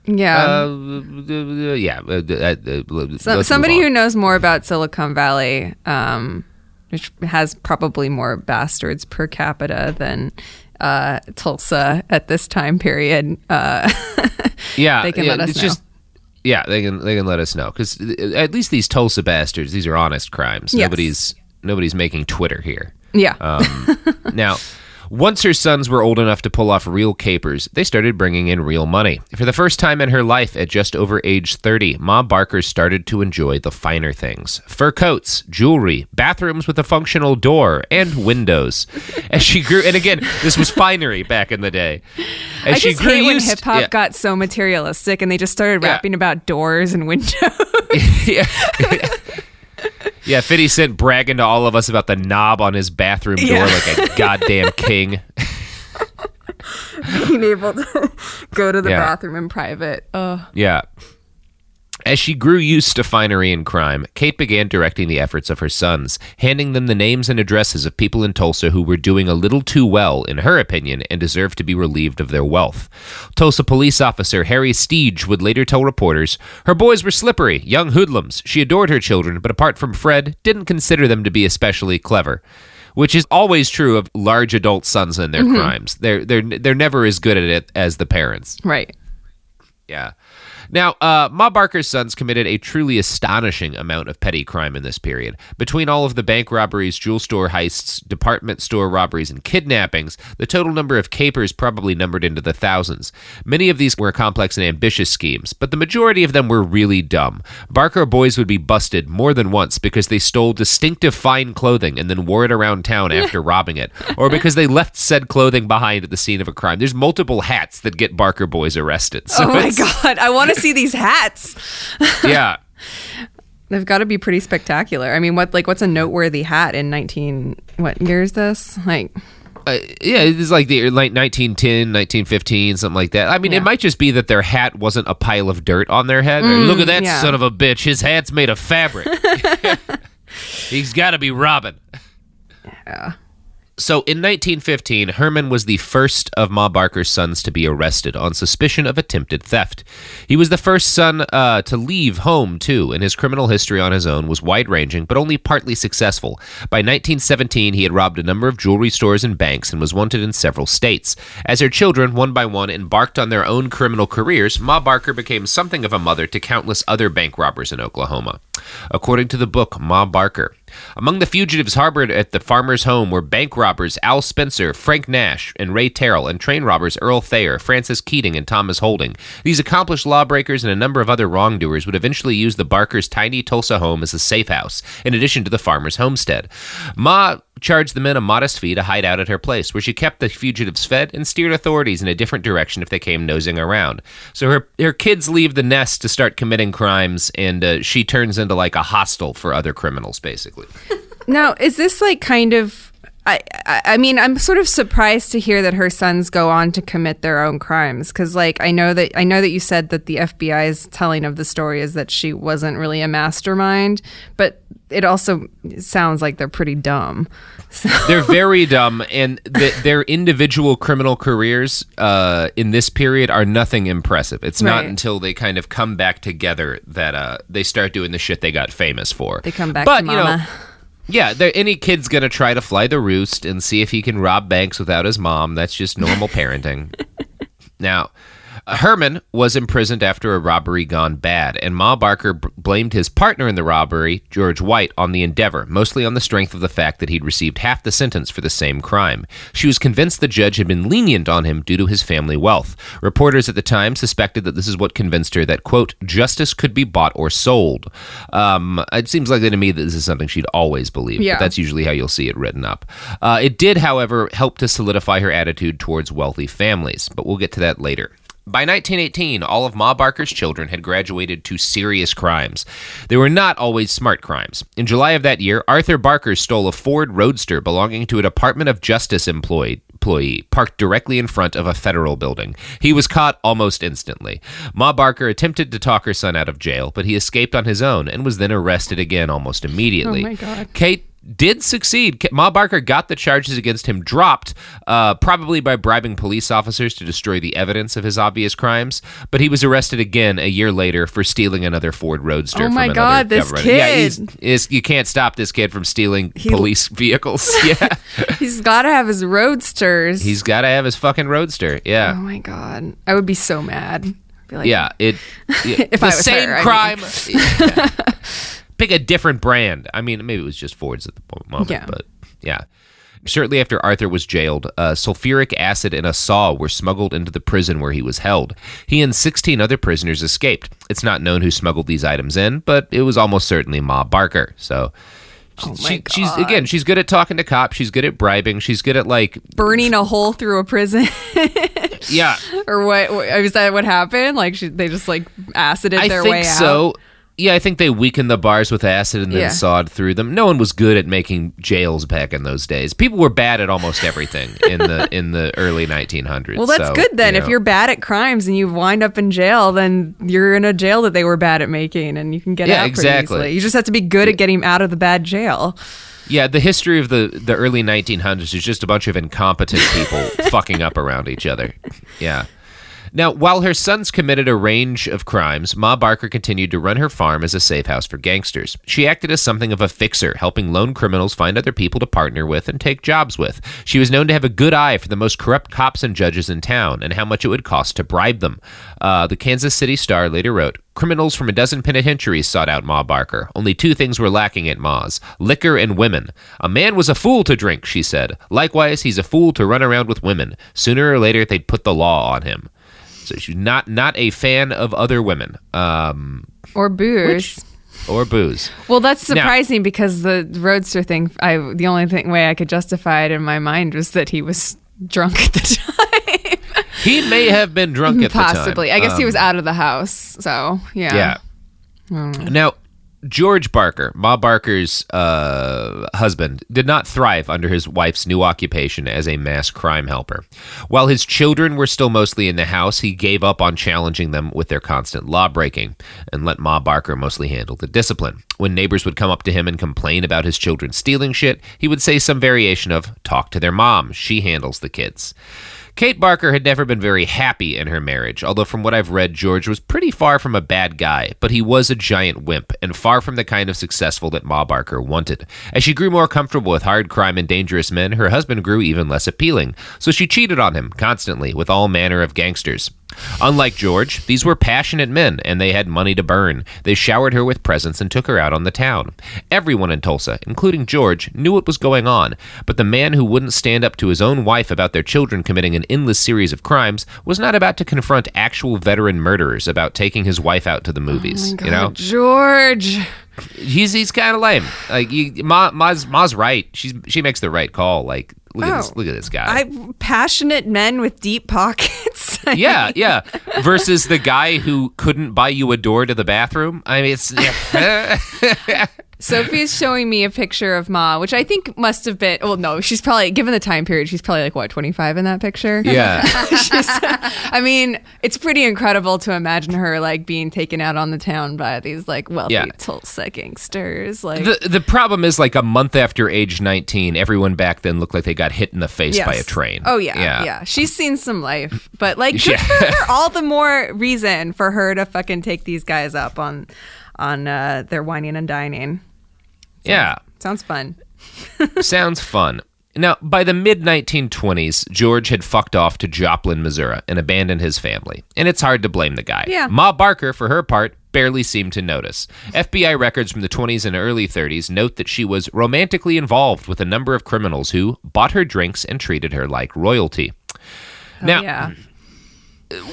[SPEAKER 6] Yeah.
[SPEAKER 5] uh, yeah. uh, uh, uh,
[SPEAKER 6] So, somebody who knows more about Silicon Valley, um, which has probably more bastards per capita than uh, Tulsa at this time period. Uh,
[SPEAKER 5] yeah,
[SPEAKER 6] they can
[SPEAKER 5] yeah,
[SPEAKER 6] let us know.
[SPEAKER 5] just yeah, they can they can let us know because at least these Tulsa bastards, these are honest crimes.
[SPEAKER 6] Yes.
[SPEAKER 5] Nobody's nobody's making Twitter here.
[SPEAKER 6] yeah.
[SPEAKER 5] Um, now, once her sons were old enough to pull off real capers, they started bringing in real money. For the first time in her life, at just over age 30, Ma Barker started to enjoy the finer things fur coats, jewelry, bathrooms with a functional door, and windows. As she grew, and again, this was finery back in the day. As
[SPEAKER 6] I
[SPEAKER 5] she
[SPEAKER 6] just
[SPEAKER 5] grew
[SPEAKER 6] hate when hip hop
[SPEAKER 5] yeah.
[SPEAKER 6] got so materialistic and they just started rapping about doors and windows.
[SPEAKER 5] yeah. yeah, 50 Cent bragging to all of us about the knob on his bathroom door
[SPEAKER 6] Yeah.
[SPEAKER 5] like a goddamn king.
[SPEAKER 6] Being able to go to the
[SPEAKER 5] Yeah.
[SPEAKER 6] bathroom in private. Oh.
[SPEAKER 5] Yeah. As she grew used to finery and crime, Kate began directing the efforts of her sons, handing them the names and addresses of people in Tulsa who were doing a little too well, in her opinion, and deserved to be relieved of their wealth. Tulsa police officer Harry Steege would later tell reporters her boys were slippery, young hoodlums. She adored her children, but apart from Fred, didn't consider them to be especially clever. Which is always true of large adult sons and their
[SPEAKER 6] Mhm.
[SPEAKER 5] crimes. They're they're they're never as good at it as the parents.
[SPEAKER 6] Right.
[SPEAKER 5] Yeah. Now, uh, Ma Barker's sons committed a truly astonishing amount of petty crime in this period. Between all of the bank robberies, jewel store heists, department store robberies, and kidnappings, the total number of capers probably numbered into the thousands. Many of these were complex and ambitious schemes, but the majority of them were really dumb. Barker boys would be busted more than once because they stole distinctive fine clothing and then wore it around town after robbing it, or because they left said clothing behind at the scene of a crime. There's multiple hats that get Barker boys arrested. So
[SPEAKER 6] oh my god, I want to see these hats.
[SPEAKER 5] yeah.
[SPEAKER 6] They've got to be pretty spectacular. I mean, what like what's a noteworthy hat in 19 what year is this? Like
[SPEAKER 5] Uh, yeah, it's like the late 1910, 1915, something like that. I mean, it might just be that their hat wasn't a pile of dirt on their head.
[SPEAKER 6] Mm,
[SPEAKER 5] Look at that
[SPEAKER 6] yeah.
[SPEAKER 5] son of a bitch. His hat's made of fabric. He's got to be robbing.
[SPEAKER 6] Yeah.
[SPEAKER 5] So in 1915, Herman was the first of Ma Barker's sons to be arrested on suspicion of attempted theft. He was the first son uh, to leave home, too, and his criminal history on his own was wide ranging, but only partly successful. By 1917, he had robbed a number of jewelry stores and banks and was wanted in several states. As her children, one by one, embarked on their own criminal careers, Ma Barker became something of a mother to countless other bank robbers in Oklahoma. According to the book Ma Barker, among the fugitives harbored at the farmer's home were bank robbers Al Spencer, Frank Nash, and Ray Terrell, and train robbers Earl Thayer, Francis Keating, and Thomas Holden. These accomplished lawbreakers and a number of other wrongdoers would eventually use the Barkers' tiny Tulsa home as a safe house, in addition to the farmer's homestead. Ma charged the men a modest fee to hide out at her place, where she kept the fugitives fed and steered authorities in a different direction if they came nosing around. So her her kids leave the nest to start committing crimes, and uh, she turns into like a hostel for other criminals, basically.
[SPEAKER 6] Now, is this like kind of? I, I mean, I'm sort of surprised to hear that her sons go on to commit their own crimes because, like, I know that I know that you said that the FBI's telling of the story is that she wasn't really a mastermind, but it also sounds like they're pretty dumb. So,
[SPEAKER 5] They're very dumb, and th- their individual criminal careers uh, in this period are nothing impressive. It's not until they kind of come back together that uh, they start doing the shit they got famous for.
[SPEAKER 6] they come back
[SPEAKER 5] But,
[SPEAKER 6] to
[SPEAKER 5] you know,
[SPEAKER 6] mama.
[SPEAKER 5] Yeah, there, any kid's gonna try to fly the roost and see if he can rob banks without his mom. That's just normal parenting. Now, Herman was imprisoned after a robbery gone bad, and Ma Barker b- blamed his partner in the robbery, George White, on the endeavor, mostly on the strength of the fact that he'd received half the sentence for the same crime. She was convinced the judge had been lenient on him due to his family wealth. Reporters at the time suspected that this is what convinced her that, quote, justice could be bought or sold. Um, it seems likely to me that this is something she'd always believed,
[SPEAKER 6] Yeah.
[SPEAKER 5] but that's usually how you'll see it written up. Uh, it did, however, help to solidify her attitude towards wealthy families, but we'll get to that later. By 1918, all of Ma Barker's children had graduated to serious crimes. They were not always smart crimes. In July of that year, Arthur Barker stole a Ford Roadster belonging to a Department of Justice employee employee parked directly in front of a federal building. He was caught almost instantly. Ma Barker attempted to talk her son out of jail, but he escaped on his own and was then arrested again almost immediately.
[SPEAKER 6] Oh my God.
[SPEAKER 5] Kate did succeed. Ma Barker got the charges against him dropped, uh, probably by bribing police officers to destroy the evidence of his obvious crimes. But he was arrested again a year later for stealing another Ford Roadster.
[SPEAKER 6] Oh my God, this
[SPEAKER 5] government- Yeah,
[SPEAKER 6] kid.
[SPEAKER 5] he's, is you can't stop this kid from stealing police vehicles. Yeah,
[SPEAKER 6] He's got to have his roadsters.
[SPEAKER 5] he's got to have his fucking Roadster. Yeah.
[SPEAKER 6] oh my god, I would be so mad. Be like,
[SPEAKER 5] yeah, it. yeah,
[SPEAKER 6] If
[SPEAKER 5] the
[SPEAKER 6] I was
[SPEAKER 5] same
[SPEAKER 6] her, I
[SPEAKER 5] crime.
[SPEAKER 6] mean.
[SPEAKER 5] Yeah. Pick a different brand. I mean, maybe it was just Ford's at the moment,
[SPEAKER 6] Yeah.
[SPEAKER 5] but yeah. Shortly after Arthur was jailed, uh, sulfuric acid and a saw were smuggled into the prison where he was held. He and 16 other prisoners escaped. It's not known who smuggled these items in, but it was almost certainly Ma Barker. So. She, she- she's again. She's good at talking to cops. She's good at bribing. She's good at like
[SPEAKER 6] burning a hole through a prison.
[SPEAKER 5] yeah.
[SPEAKER 6] or what? that what happened? Like she, they just like acided
[SPEAKER 5] I
[SPEAKER 6] their
[SPEAKER 5] think
[SPEAKER 6] way out.
[SPEAKER 5] so. Yeah, I think they weakened the bars with acid and then
[SPEAKER 6] Yeah.
[SPEAKER 5] sawed through them. No one was good at making jails back in those days. People were bad at almost everything in the in the early 1900s.
[SPEAKER 6] Well, that's
[SPEAKER 5] so,
[SPEAKER 6] good then.
[SPEAKER 5] you
[SPEAKER 6] If you're bad at crimes and you wind up in jail, then you're in a jail that they were bad at making, and you can get
[SPEAKER 5] Yeah,
[SPEAKER 6] out pretty
[SPEAKER 5] exactly.
[SPEAKER 6] easily. You just have to be good at getting out of the bad jail.
[SPEAKER 5] yeah, the history of the the early 1900s is just a bunch of incompetent people fucking up around each other. Yeah. Now, while her sons committed a range of crimes, Ma Barker continued to run her farm as a safe house for gangsters. She acted as something of a fixer, helping lone criminals find other people to partner with and take jobs with. She was known to have a good eye for the most corrupt cops and judges in town and how much it would cost to bribe them. Uh, the Kansas City Star later wrote, Criminals from a dozen penitentiaries sought out Ma Barker. Only two things were lacking at Ma's liquor and women. A man was a fool to drink, she said. Likewise, he's a fool to run around with women. Sooner or later, they'd put the law on him. So she's not not a fan of other women. Um,
[SPEAKER 6] Or booze.
[SPEAKER 5] or booze.
[SPEAKER 6] Well, that's
[SPEAKER 5] Now-
[SPEAKER 6] surprising because the roadster thing. I the only thing way I could justify it in my mind was that he was drunk at the time.
[SPEAKER 5] He may have been drunk at the time.
[SPEAKER 6] Possibly. I guess he
[SPEAKER 5] Um,
[SPEAKER 6] was out of the house. So yeah.
[SPEAKER 5] Yeah.
[SPEAKER 6] Mm.
[SPEAKER 5] Now, George Barker, Ma Barker's uh, husband, did not thrive under his wife's new occupation as a mass crime helper. While his children were still mostly in the house, he gave up on challenging them with their constant law breaking and let Ma Barker mostly handle the discipline. When neighbors would come up to him and complain about his children stealing shit, he would say some variation of, Talk to their mom, she handles the kids. Kate Barker had never been very happy in her marriage, although from what I've read, George was pretty far from a bad guy, but he was a giant wimp and far from the kind of successful that Ma Barker wanted. As she grew more comfortable with hard crime and dangerous men, her husband grew even less appealing, so she cheated on him constantly with all manner of gangsters. Unlike George, these were passionate men and they had money to burn. They showered her with presents and took her out on the town. Everyone in Tulsa, including George, knew what was going on, but the man who wouldn't stand up to his own wife about their children committing an endless series of crimes was not about to confront actual veteran murderers about taking his wife out to the movies. Oh you know,
[SPEAKER 6] George.
[SPEAKER 5] He's he's kind of lame. Like you, Ma, Ma's Ma's right. She's she makes the right call. Like look at this
[SPEAKER 6] Oh.
[SPEAKER 5] look at this guy.
[SPEAKER 6] I passionate men with deep pockets.
[SPEAKER 5] Yeah, yeah. Versus the guy who couldn't buy you a door to the bathroom. I mean, it's.
[SPEAKER 6] Sophie's showing me a picture of Ma, which I think must have been. Well, no, she's probably given the time period. She's probably like what twenty five in that picture.
[SPEAKER 5] Yeah.
[SPEAKER 6] I mean, it's pretty incredible to imagine her like being taken out on the town by these like wealthy
[SPEAKER 5] Yeah.
[SPEAKER 6] Tulsa gangsters. Like,
[SPEAKER 5] the the problem is like a month after age nineteen, everyone back then looked like they got hit in the face by a train.
[SPEAKER 6] Oh yeah,
[SPEAKER 5] yeah.
[SPEAKER 6] yeah, She's seen some life, but like,
[SPEAKER 5] Yeah.
[SPEAKER 6] All the more reason for her to fucking take these guys up on on uh, their whining and dining.
[SPEAKER 5] Yeah.
[SPEAKER 6] Sounds fun.
[SPEAKER 5] Sounds fun. Now, by the mid 1920s, George had fucked off to Joplin, Missouri, and abandoned his family. And it's hard to blame the guy.
[SPEAKER 6] Yeah.
[SPEAKER 5] Ma Barker, for her part, barely seemed to notice. FBI records from the 20s and early 30s note that she was romantically involved with a number of criminals who bought her drinks and treated her like royalty. Now,
[SPEAKER 6] Oh, yeah.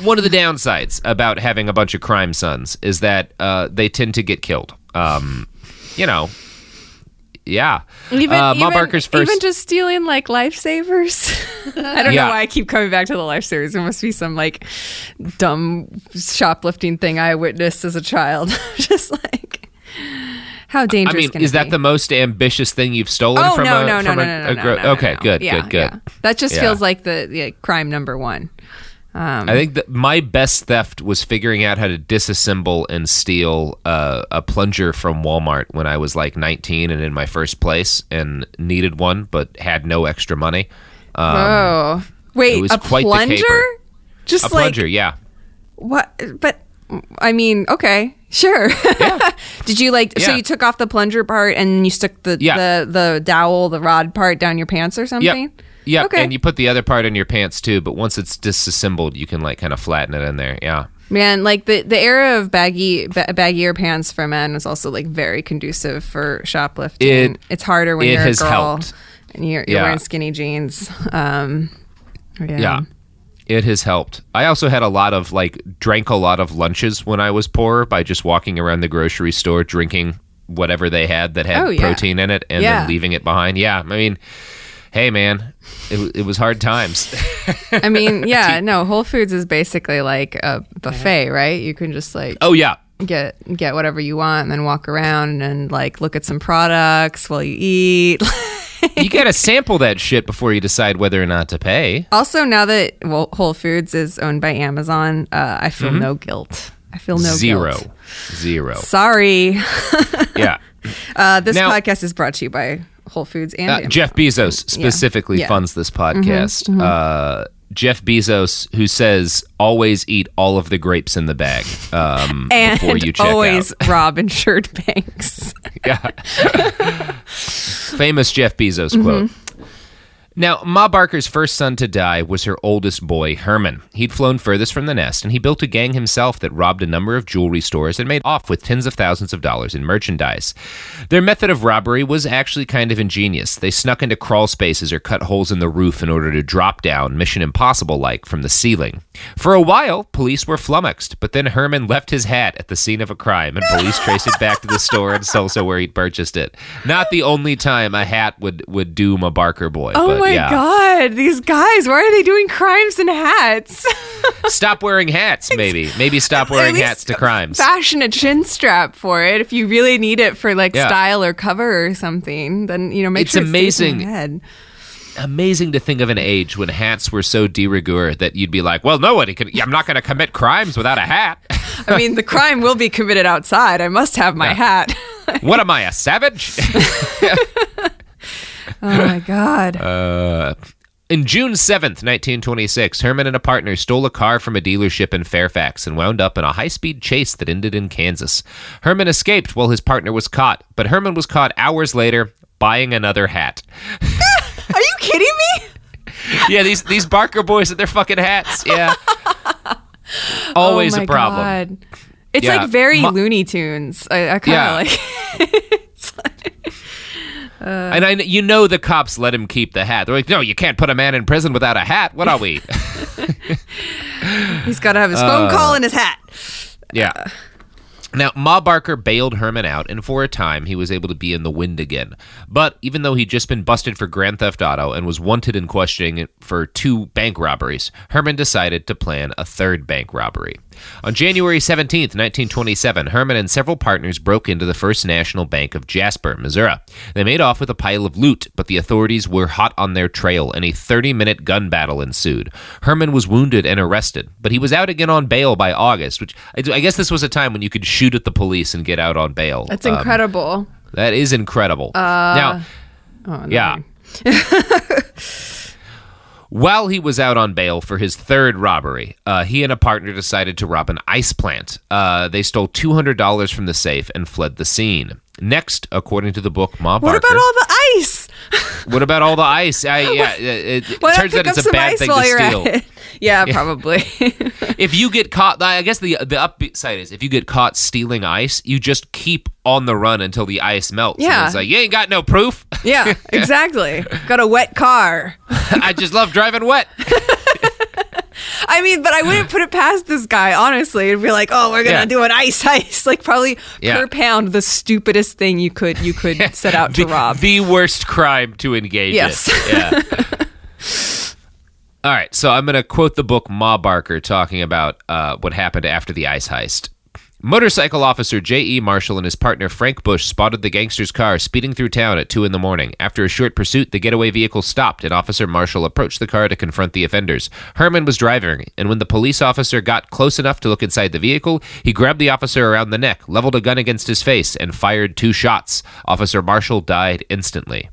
[SPEAKER 5] one of the downsides about having a bunch of crime sons is that uh, they tend to get killed. Um, you know, yeah.
[SPEAKER 6] Even,
[SPEAKER 5] uh, Ma
[SPEAKER 6] even,
[SPEAKER 5] Barker's first.
[SPEAKER 6] even just stealing like lifesavers. I don't
[SPEAKER 5] Yeah.
[SPEAKER 6] know why I keep coming back to the lifesavers. There must be some like dumb shoplifting thing I witnessed as a child. just like how dangerous.
[SPEAKER 5] I
[SPEAKER 6] mean,
[SPEAKER 5] is that
[SPEAKER 6] be?
[SPEAKER 5] the most ambitious thing you've stolen
[SPEAKER 6] Oh
[SPEAKER 5] from
[SPEAKER 6] no,
[SPEAKER 5] a
[SPEAKER 6] no, no,
[SPEAKER 5] from
[SPEAKER 6] no,
[SPEAKER 5] a,
[SPEAKER 6] no, no,
[SPEAKER 5] a gro-
[SPEAKER 6] no, no,
[SPEAKER 5] Okay,
[SPEAKER 6] no.
[SPEAKER 5] good,
[SPEAKER 6] Yeah,
[SPEAKER 5] good, good.
[SPEAKER 6] yeah. That just
[SPEAKER 5] Yeah.
[SPEAKER 6] feels like the yeah, crime number one. Um,
[SPEAKER 5] I think that my best theft was figuring out how to disassemble and steal uh, a plunger from Walmart when I was like 19 and in my first place and needed one but had no extra money. Um,
[SPEAKER 6] oh wait, a plunger? Just
[SPEAKER 5] a
[SPEAKER 6] like
[SPEAKER 5] plunger, yeah.
[SPEAKER 6] what? But I mean, okay, sure. Yeah. Did you like?
[SPEAKER 5] Yeah.
[SPEAKER 6] So you took off the plunger part and you stuck the
[SPEAKER 5] Yeah.
[SPEAKER 6] the the dowel, the rod part down your pants or something?
[SPEAKER 5] Yep. Yep.
[SPEAKER 6] Okay.
[SPEAKER 5] And you put the other part in your pants too, but once it's disassembled, you can like kind of flatten it in there. Yeah.
[SPEAKER 6] Man, like the the era of baggy ba- baggier pants for men was also like very conducive for shoplifting.
[SPEAKER 5] It-
[SPEAKER 6] it's harder when
[SPEAKER 5] it
[SPEAKER 6] you're a girl
[SPEAKER 5] helped.
[SPEAKER 6] and you're, you're
[SPEAKER 5] Yeah.
[SPEAKER 6] wearing skinny jeans. Um, yeah.
[SPEAKER 5] Yeah. It has helped. I also had a lot of like drank a lot of lunches when I was poor by just walking around the grocery store drinking whatever they had that had
[SPEAKER 6] Oh, yeah.
[SPEAKER 5] protein in it and
[SPEAKER 6] Yeah.
[SPEAKER 5] then leaving it behind. Yeah. I mean, hey man, it, it was hard times.
[SPEAKER 6] I mean, yeah, no, Whole Foods is basically like a buffet, right? You can just like
[SPEAKER 5] oh yeah.
[SPEAKER 6] get get whatever you want and then walk around and like look at some products while you eat.
[SPEAKER 5] you got to sample that shit before you decide whether or not to pay.
[SPEAKER 6] also, now that well, Whole Foods is owned by Amazon, uh, I feel
[SPEAKER 5] Mhm.
[SPEAKER 6] no guilt. I feel no
[SPEAKER 5] Zero.
[SPEAKER 6] guilt.
[SPEAKER 5] Zero.
[SPEAKER 6] Sorry.
[SPEAKER 5] yeah.
[SPEAKER 6] Uh, this
[SPEAKER 5] Now-
[SPEAKER 6] podcast is brought to you by Whole Foods and
[SPEAKER 5] Uh. Jeff Bezos specifically
[SPEAKER 6] Yeah.
[SPEAKER 5] funds this podcast.
[SPEAKER 6] Mhm, mhm.
[SPEAKER 5] Uh, Jeff Bezos, who says always eat all of the grapes in the bag um,
[SPEAKER 6] and
[SPEAKER 5] before you check
[SPEAKER 6] always
[SPEAKER 5] out.
[SPEAKER 6] rob insured banks.
[SPEAKER 5] Yeah. Famous Jeff Bezos
[SPEAKER 6] Mm-hmm.
[SPEAKER 5] Now, Ma Barker's first son to die was her oldest boy, Herman. He'd flown furthest from the nest, and he built a gang himself that robbed a number of jewelry stores and made off with tens of thousands of dollars in merchandise. Their method of robbery was actually kind of ingenious. They snuck into crawl spaces or cut holes in the roof in order to drop down, Mission Impossible like, from the ceiling. For a while, police were flummoxed, but then Herman left his hat at the scene of a crime, and police traced it back to the store and Tulsa where he'd purchased it. Not the only time a hat would, would doom a Barker boy.
[SPEAKER 6] Oh my
[SPEAKER 5] yeah.
[SPEAKER 6] god, these guys, why are they doing crimes in hats?
[SPEAKER 5] Stop wearing hats, maybe. Maybe stop wearing hats to crimes.
[SPEAKER 6] Fashion a chin strap for it if you really need it for like
[SPEAKER 5] Yeah.
[SPEAKER 6] style or cover or something. Then you know, make
[SPEAKER 5] It's
[SPEAKER 6] sure it stays in
[SPEAKER 5] amazing.
[SPEAKER 6] your head.
[SPEAKER 5] Amazing to think of an age when hats were so de rigueur that you'd be like, well, nobody can. I'm not going to commit crimes without a hat.
[SPEAKER 6] I mean, the crime will be committed outside. I must have my hat.
[SPEAKER 5] what am I, a savage?
[SPEAKER 6] Oh my god.
[SPEAKER 5] Uh, in June 7th, 1926, Herman and a partner stole a car from a dealership in Fairfax and wound up in a high speed chase that ended in Kansas. Herman escaped while his partner was caught, but Herman was caught hours later buying another hat.
[SPEAKER 6] Are you kidding me?
[SPEAKER 5] yeah, these, these Barker boys and their fucking hats. Yeah. Always
[SPEAKER 6] oh my
[SPEAKER 5] a problem.
[SPEAKER 6] God. It's
[SPEAKER 5] Yeah,
[SPEAKER 6] like very
[SPEAKER 5] Ma-
[SPEAKER 6] Looney Tunes. I, I kind of
[SPEAKER 5] Yeah.
[SPEAKER 6] like. Uh,
[SPEAKER 5] And I, you know the cops let him keep the hat. They're like, no, you can't put a man in prison without a hat. What are we?
[SPEAKER 6] He's got to have his phone
[SPEAKER 5] Uh,
[SPEAKER 6] call and his hat.
[SPEAKER 5] Yeah. Now, Ma Barker bailed Herman out, and for a time he was able to be in the wind again. But even though he'd just been busted for Grand Theft Auto and was wanted in questioning for two bank robberies, Herman decided to plan a third bank robbery. On January 17th, 1927, Herman and several partners broke into the First National Bank of Jasper, Missouri. They made off with a pile of loot, but the authorities were hot on their trail, and a 30 minute gun battle ensued. Herman was wounded and arrested, but he was out again on bail by August, which I guess this was a time when you could shoot at the police and get out on bail.
[SPEAKER 6] That's
[SPEAKER 5] Um,
[SPEAKER 6] incredible.
[SPEAKER 5] that is incredible.
[SPEAKER 6] Uh,
[SPEAKER 5] now,
[SPEAKER 6] oh, no.
[SPEAKER 5] yeah. While he was out on bail for his third robbery, uh, he and a partner decided to rob an ice plant. Uh, they stole $200 from the safe and fled the scene. Next, according to the book Ma
[SPEAKER 6] What
[SPEAKER 5] Barker,
[SPEAKER 6] about all the ice?
[SPEAKER 5] what about all the ice? I, yeah, it, it turns out it's a bad thing to steal.
[SPEAKER 6] Yeah,
[SPEAKER 5] Yeah.
[SPEAKER 6] probably.
[SPEAKER 5] if you get caught, I guess the the upside is if you get caught stealing ice, you just keep on the run until the ice melts.
[SPEAKER 6] Yeah.
[SPEAKER 5] it's like you ain't got no proof.
[SPEAKER 6] yeah, exactly. Got a wet car.
[SPEAKER 5] I just love driving wet.
[SPEAKER 6] I mean, but I wouldn't put it past this guy, honestly. It'd be like, oh, we're gonna
[SPEAKER 5] Yeah.
[SPEAKER 6] do an ice ice. Like probably
[SPEAKER 5] Yeah.
[SPEAKER 6] per pound, the stupidest thing you could you could set out to
[SPEAKER 5] the,
[SPEAKER 6] rob.
[SPEAKER 5] the worst crime to engage
[SPEAKER 6] Yes.
[SPEAKER 5] in. Yeah. All right, so I'm going to quote the book Ma Barker talking about uh, what happened after the ice heist. Motorcycle officer J.E. Marshall and his partner Frank Bush spotted the gangster's car speeding through town at 2 in the morning. After a short pursuit, the getaway vehicle stopped and Officer Marshall approached the car to confront the offenders. Herman was driving, and when the police officer got close enough to look inside the vehicle, he grabbed the officer around the neck, leveled a gun against his face, and fired two shots. Officer Marshall died instantly.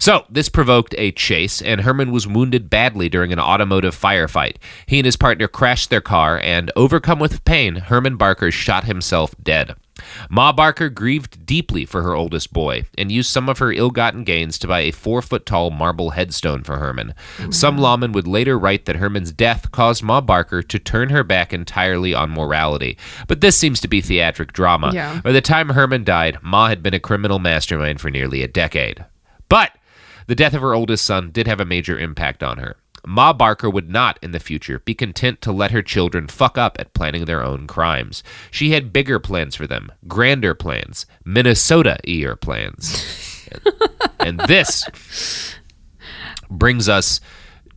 [SPEAKER 5] So, this provoked a chase, and Herman was wounded badly during an automotive firefight. He and his partner crashed their car, and overcome with pain, Herman Barker shot himself dead. Ma Barker grieved deeply for her oldest boy and used some of her ill gotten gains to buy a four foot tall marble headstone for Herman. Some lawmen would later write that Herman's death caused Ma Barker to turn her back entirely on morality. But this seems to be theatric drama.
[SPEAKER 6] Yeah.
[SPEAKER 5] By the time Herman died, Ma had been a criminal mastermind for nearly a decade. But the death of her oldest son did have a major impact on her. Ma Barker would not, in the future, be content to let her children fuck up at planning their own crimes. She had bigger plans for them, grander plans, Minnesota ear plans. and this brings us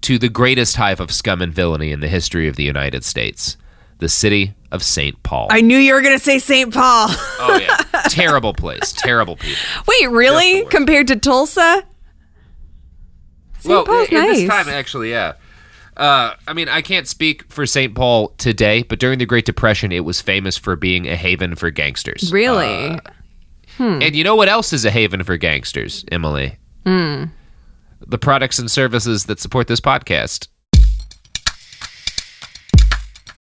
[SPEAKER 5] to the greatest hive of scum and villainy in the history of the United States the city of St. Paul.
[SPEAKER 6] I knew you were gonna say St. Paul.
[SPEAKER 5] oh, yeah. terrible place, terrible people.
[SPEAKER 6] Wait, really? Compared to Tulsa? St.
[SPEAKER 5] well,
[SPEAKER 6] Paul's
[SPEAKER 5] in
[SPEAKER 6] nice.
[SPEAKER 5] this time, actually, yeah. Uh, I mean, I can't speak for St. Paul today, but during the Great Depression, it was famous for being a haven for gangsters.
[SPEAKER 6] Really?
[SPEAKER 5] Uh,
[SPEAKER 6] hmm.
[SPEAKER 5] And you know what else is a haven for gangsters, Emily?
[SPEAKER 6] Hmm.
[SPEAKER 5] The products and services that support this podcast.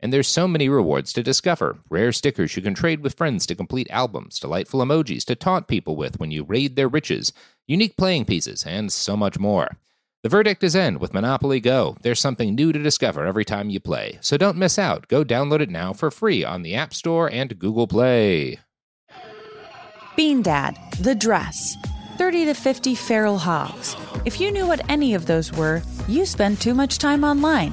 [SPEAKER 8] And there's so many rewards to discover rare stickers you can trade with friends to complete albums, delightful emojis to taunt people with when you raid their riches, unique playing pieces, and so much more. The verdict is in with Monopoly Go. There's something new to discover every time you play. So don't miss out. Go download it now for free on the App Store and Google Play.
[SPEAKER 9] Bean Dad, The Dress, 30 to 50 Feral Hogs. If you knew what any of those were, you spend too much time online.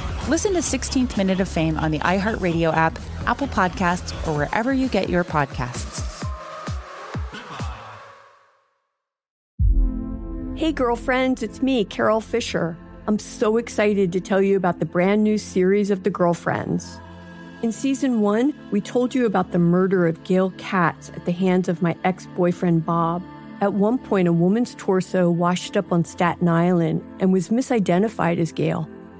[SPEAKER 9] Listen to 16th Minute of Fame on the iHeartRadio app, Apple Podcasts, or wherever you get your podcasts.
[SPEAKER 1] Hey, girlfriends, it's me, Carol Fisher. I'm so excited to tell you about the brand new series of The Girlfriends. In season one, we told you about the murder of Gail Katz at the hands of my ex boyfriend Bob. At one point, a woman's torso washed up on Staten Island and was misidentified as Gail.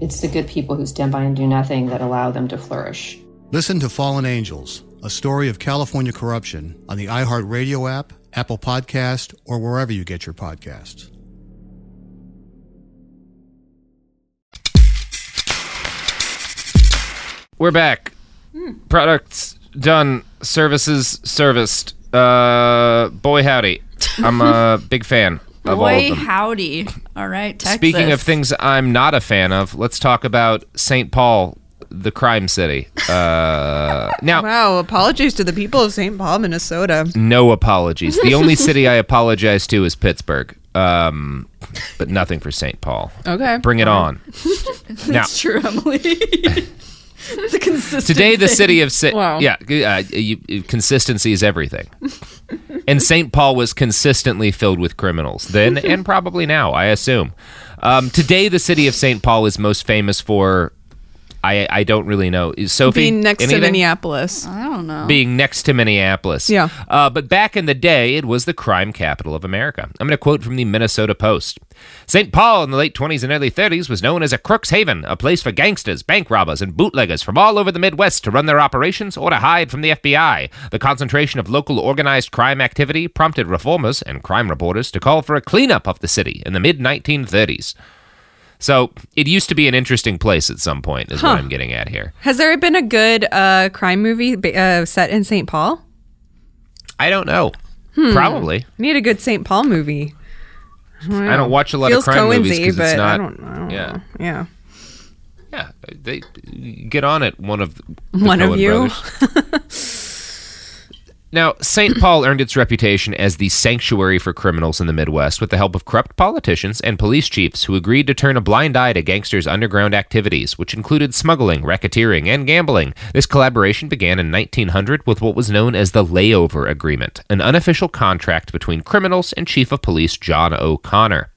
[SPEAKER 10] It's the good people who stand by and do nothing that allow them to flourish.
[SPEAKER 11] Listen to Fallen Angels, a story of California corruption on the iHeartRadio app, Apple Podcast, or wherever you get your podcasts.
[SPEAKER 5] We're back. Products done, services serviced. Uh, boy howdy, I'm a big fan of all
[SPEAKER 7] Boy,
[SPEAKER 5] of
[SPEAKER 7] howdy. All right, Texas.
[SPEAKER 5] Speaking of things I'm not a fan of, let's talk about St. Paul, the crime city. Uh, now,
[SPEAKER 6] Wow, apologies to the people of St. Paul, Minnesota.
[SPEAKER 5] no apologies. The only city I apologize to is Pittsburgh, um, but nothing for St. Paul.
[SPEAKER 6] Okay.
[SPEAKER 5] Bring it on. now,
[SPEAKER 7] That's true, Emily. It's a consistent.
[SPEAKER 5] Today, the
[SPEAKER 7] thing.
[SPEAKER 5] city of Sa-
[SPEAKER 7] Wow.
[SPEAKER 5] yeah, uh, you- consistency is everything. and St. Paul was consistently filled with criminals then and probably now, I assume. Um, today, the city of St. Paul is most famous for. I I don't really know. Is Sophie
[SPEAKER 6] Being next to? Minneapolis.
[SPEAKER 7] I don't know.
[SPEAKER 5] being next to Minneapolis.
[SPEAKER 6] Yeah.
[SPEAKER 5] Uh, but back in the day, it was the crime capital of America. I'm going to quote from the Minnesota Post. St. Paul in the late 20s and early 30s was known as a crook's haven, a place for gangsters, bank robbers, and bootleggers from all over the Midwest to run their operations or to hide from the FBI. The concentration of local organized crime activity prompted reformers and crime reporters to call for a cleanup of the city in the mid 1930s. So it used to be an interesting place at some point, is
[SPEAKER 6] Huh.
[SPEAKER 5] what I'm getting at here.
[SPEAKER 6] Has there been a good uh, crime movie uh, set in St. Paul?
[SPEAKER 5] I don't know.
[SPEAKER 6] Hmm.
[SPEAKER 5] Probably.
[SPEAKER 6] Need a good St. Paul movie.
[SPEAKER 5] I don't watch a lot
[SPEAKER 6] Feels
[SPEAKER 5] of crime movies
[SPEAKER 6] Coen-y,
[SPEAKER 5] because it's
[SPEAKER 6] but
[SPEAKER 5] not.
[SPEAKER 6] I don't, I don't
[SPEAKER 5] yeah,
[SPEAKER 6] know. Yeah.
[SPEAKER 5] yeah. They get on it. One of
[SPEAKER 6] One of
[SPEAKER 5] Coen
[SPEAKER 6] you.
[SPEAKER 5] Now, St. Paul earned its reputation as the sanctuary for criminals in the Midwest with the help of corrupt politicians and police chiefs who agreed to turn a blind eye to gangsters' underground activities, which included smuggling, racketeering, and gambling. This collaboration began in 1900 with what was known as the Layover Agreement, an unofficial contract between criminals and Chief of Police John O'Connor.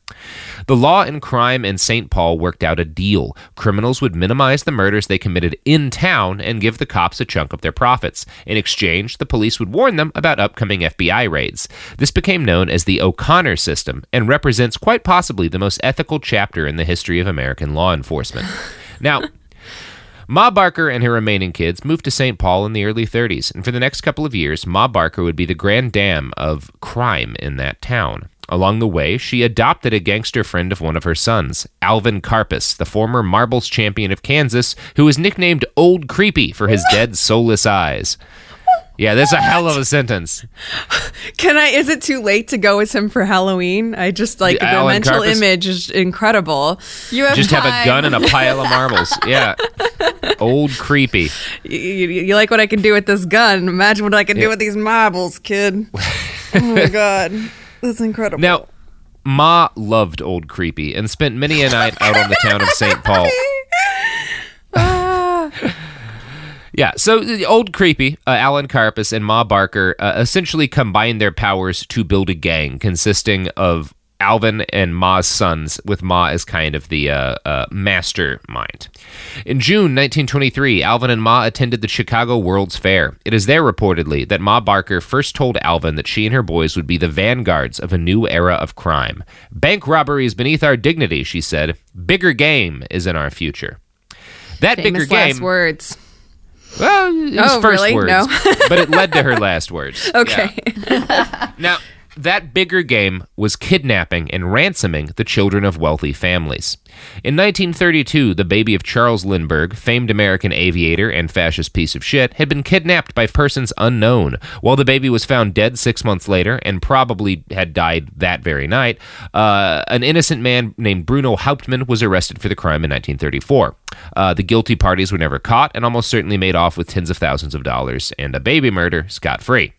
[SPEAKER 5] The law and crime in St. Paul worked out a deal. Criminals would minimize the murders they committed in town and give the cops a chunk of their profits. In exchange, the police would warn them about upcoming FBI raids. This became known as the O'Connor system and represents quite possibly the most ethical chapter in the history of American law enforcement. Now, Ma Barker and her remaining kids moved to St. Paul in the early 30s, and for the next couple of years, Ma Barker would be the grand dam of crime in that town. Along the way, she adopted a gangster friend of one of her sons, Alvin Karpis, the former marbles champion of Kansas, who was nicknamed Old Creepy for his dead, soulless eyes. Yeah, that's a hell of a sentence.
[SPEAKER 6] Can I? Is it too late to go with him for Halloween? I just like the,
[SPEAKER 5] Alan
[SPEAKER 6] mental image is incredible. You
[SPEAKER 5] Just have a gun and a pile of marbles. Yeah. Old Creepy.
[SPEAKER 6] You, you, you like what I can do with this gun? Imagine what I can
[SPEAKER 5] Yeah.
[SPEAKER 6] do with these marbles, kid. oh my god, that's incredible.
[SPEAKER 5] Now, Ma loved Old Creepy and spent many a night out on the town of St. Paul. Yeah, so the Old Creepy, uh, Alan Karpis, and Ma Barker uh, essentially combined their powers to build a gang consisting of Alvin and Ma's sons, with Ma as kind of the uh, uh, mastermind. In June 1923, Alvin and Ma attended the Chicago World's Fair. It is there reportedly that Ma Barker first told Alvin that she and her boys would be the vanguards of a new era of crime. Bank robbery is beneath our dignity, she said. Bigger game is in our future. That
[SPEAKER 6] Famous
[SPEAKER 5] bigger
[SPEAKER 6] last
[SPEAKER 5] game.
[SPEAKER 6] words.
[SPEAKER 5] Well, it was
[SPEAKER 6] Oh,
[SPEAKER 5] first
[SPEAKER 6] really?
[SPEAKER 5] words,
[SPEAKER 6] No.
[SPEAKER 5] but it led to her last words.
[SPEAKER 6] Okay.
[SPEAKER 5] Now, that bigger game was kidnapping and ransoming the children of wealthy families. In 1932, the baby of Charles Lindbergh, famed American aviator and fascist piece of shit, had been kidnapped by persons unknown. While the baby was found dead six months later and probably had died that very night, uh, an innocent man named Bruno Hauptmann was arrested for the crime in 1934. Uh, the guilty parties were never caught and almost certainly made off with tens of thousands of dollars and a baby murder scot free.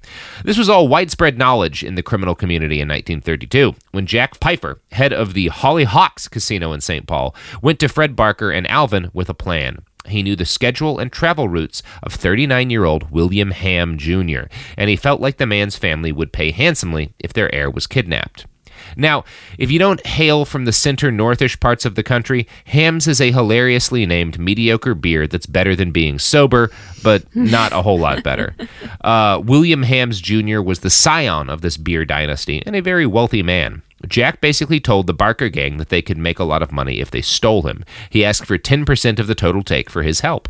[SPEAKER 5] This was all widespread knowledge in the criminal community in 1932 when Jack Peifer, head of the Hollyhocks Casino in St. Paul, went to Fred Barker and Alvin with a plan. He knew the schedule and travel routes of 39 year old William Hamm Jr., and he felt like the man's family would pay handsomely if their heir was kidnapped. Now, if you don't hail from the center northish parts of the country, Hamm's is a hilariously named mediocre beer that's better than being sober, but not a whole lot better. Uh, William Hamm's Jr. was the scion of this beer dynasty and a very wealthy man. Jack basically told the Barker gang that they could make a lot of money if they stole him. He asked for 10% of the total take for his help.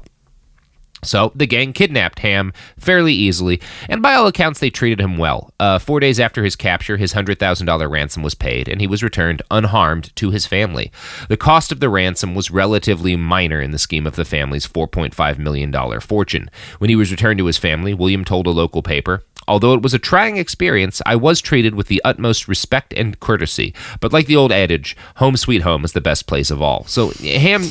[SPEAKER 5] So the gang kidnapped Hamm fairly easily, and by all accounts, they treated him well. Uh, four days after his capture, his $100,000 ransom was paid, and he was returned unharmed to his family. The cost of the ransom was relatively minor in the scheme of the family's $4.5 million fortune. When he was returned to his family, William told a local paper, Although it was a trying experience, I was treated with the utmost respect and courtesy. But like the old adage, home sweet home is the best place of all. So Hamm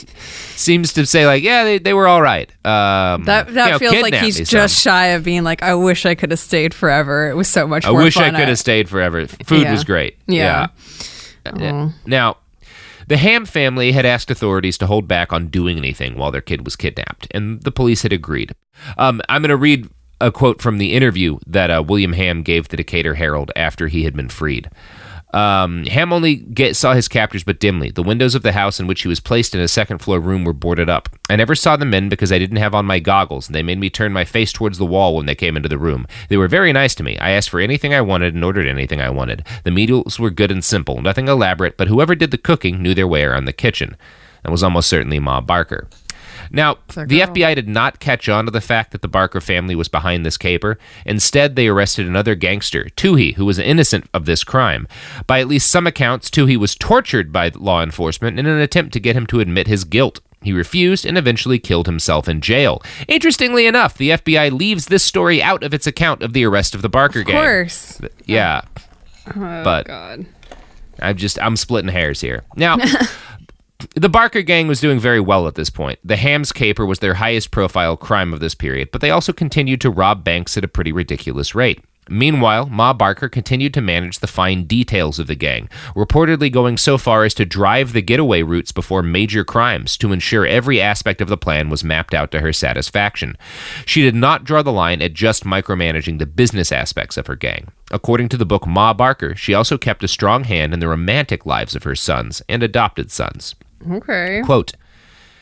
[SPEAKER 5] seems to say, like, yeah, they, they were all right. Um,
[SPEAKER 6] That
[SPEAKER 5] you know,
[SPEAKER 6] feels like he's just
[SPEAKER 5] some.
[SPEAKER 6] shy of being like, I wish I could have stayed forever. It was so much
[SPEAKER 5] fun.
[SPEAKER 6] I
[SPEAKER 5] wish I could have stayed forever. Food
[SPEAKER 6] Yeah.
[SPEAKER 5] was great.
[SPEAKER 6] Yeah.
[SPEAKER 5] Yeah. Now, The Hamm family had asked authorities to hold back on doing anything while their kid was kidnapped, and the police had agreed. Um, I'm going to read a quote from the interview that uh, William Hamm gave the Decatur Herald after he had been freed. Um, Hamm only get, saw his captors but dimly. The windows of the house in which he was placed in a second floor room were boarded up. I never saw the men because I didn't have on my goggles, and they made me turn my face towards the wall when they came into the room. They were very nice to me. I asked for anything I wanted and ordered anything I wanted. The meals were good and simple, nothing elaborate, but whoever did the cooking knew their way around the kitchen. That was almost certainly Ma Barker. Now, the FBI did not catch on to the fact that the Barker family was behind this caper. Instead, they arrested another gangster, Touhy, who was innocent of this crime. By at least some accounts, Touhy was tortured by law enforcement in an attempt to get him to admit his guilt. He refused and eventually killed himself in jail. Interestingly enough, the FBI leaves this story out of its account of the arrest of the Barker
[SPEAKER 6] Of
[SPEAKER 5] gang.
[SPEAKER 6] Of course.
[SPEAKER 5] Yeah.
[SPEAKER 6] Oh,
[SPEAKER 5] But-
[SPEAKER 6] God.
[SPEAKER 5] I'm just I'm splitting hairs here. Now, the Barker gang was doing very well at this point. The Hamm's caper was their highest profile crime of this period, but they also continued to rob banks at a pretty ridiculous rate. Meanwhile, Ma Barker continued to manage the fine details of the gang, reportedly going so far as to drive the getaway routes before major crimes to ensure every aspect of the plan was mapped out to her satisfaction. She did not draw the line at just micromanaging the business aspects of her gang. According to the book Ma Barker, she also kept a strong hand in the romantic lives of her sons and adopted sons.
[SPEAKER 6] Okay.
[SPEAKER 5] Quote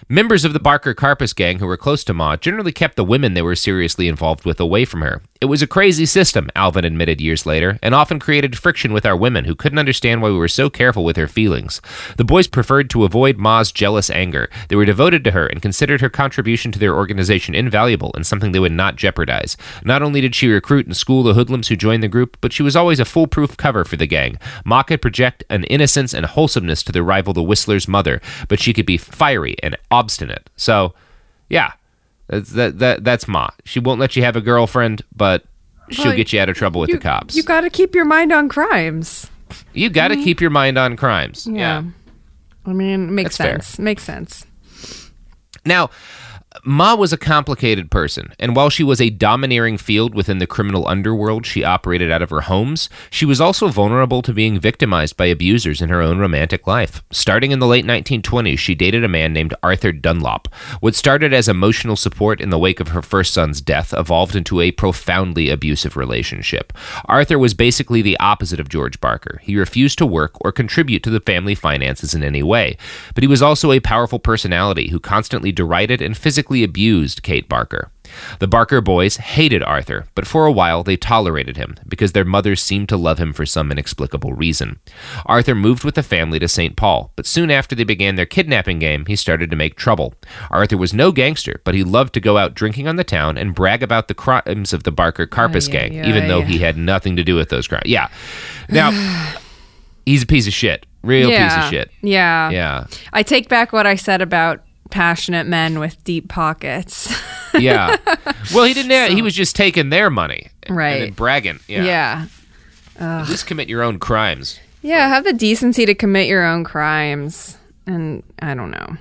[SPEAKER 5] Members of the Barker Karpis gang who were close to Ma generally kept the women they were seriously involved with away from her. It was a crazy system, Alvin admitted years later, and often created friction with our women who couldn't understand why we were so careful with her feelings. The boys preferred to avoid Ma's jealous anger. They were devoted to her and considered her contribution to their organization invaluable and something they would not jeopardize. Not only did she recruit and school the hoodlums who joined the group, but she was always a foolproof cover for the gang. Ma could project an innocence and wholesomeness to their rival, the Whistler's mother, but she could be fiery and obstinate. So, yeah, that's, that, that, that's Ma. She won't let you have a girlfriend, but she'll
[SPEAKER 6] Well,
[SPEAKER 5] get you out of trouble with
[SPEAKER 6] you,
[SPEAKER 5] the cops.
[SPEAKER 6] You got to keep your mind on crimes.
[SPEAKER 5] You got to mm-hmm. keep your mind on crimes.
[SPEAKER 6] Yeah. I mean, makes
[SPEAKER 5] That's fair.
[SPEAKER 6] sense. Makes sense.
[SPEAKER 5] Now, Ma was a complicated person, and while she was a domineering field within the criminal underworld she operated out of her homes, she was also vulnerable to being victimized by abusers in her own romantic life. Starting in the late 1920s, she dated a man named Arthur Dunlop. What started as emotional support in the wake of her first son's death evolved into a profoundly abusive relationship. Arthur was basically the opposite of George Barker. He refused to work or contribute to the family finances in any way, but he was also a powerful personality who constantly derided and physically abused Kate Barker. The Barker boys hated Arthur, but for a while they tolerated him because their mothers seemed to love him for some inexplicable reason. Arthur moved with the family to St. Paul, but soon after they began their kidnapping game, he started to make trouble. Arthur was no gangster, but he loved to go out drinking on the town and brag about the crimes of the Barker Karpis
[SPEAKER 6] Ay,
[SPEAKER 5] gang,
[SPEAKER 6] ay,
[SPEAKER 5] even though he had nothing to do with those crimes. Yeah. Now, he's a piece of shit. Real piece of shit.
[SPEAKER 6] Yeah.
[SPEAKER 5] Yeah.
[SPEAKER 6] I take back what I said about passionate men with deep pockets.
[SPEAKER 5] Yeah. well, he didn't. Have, he was just taking their money, and
[SPEAKER 6] Right.
[SPEAKER 5] then bragging. Yeah.
[SPEAKER 6] Yeah. Ugh.
[SPEAKER 5] Just commit your own crimes.
[SPEAKER 6] Yeah, have the decency to commit your own crimes. And I don't know.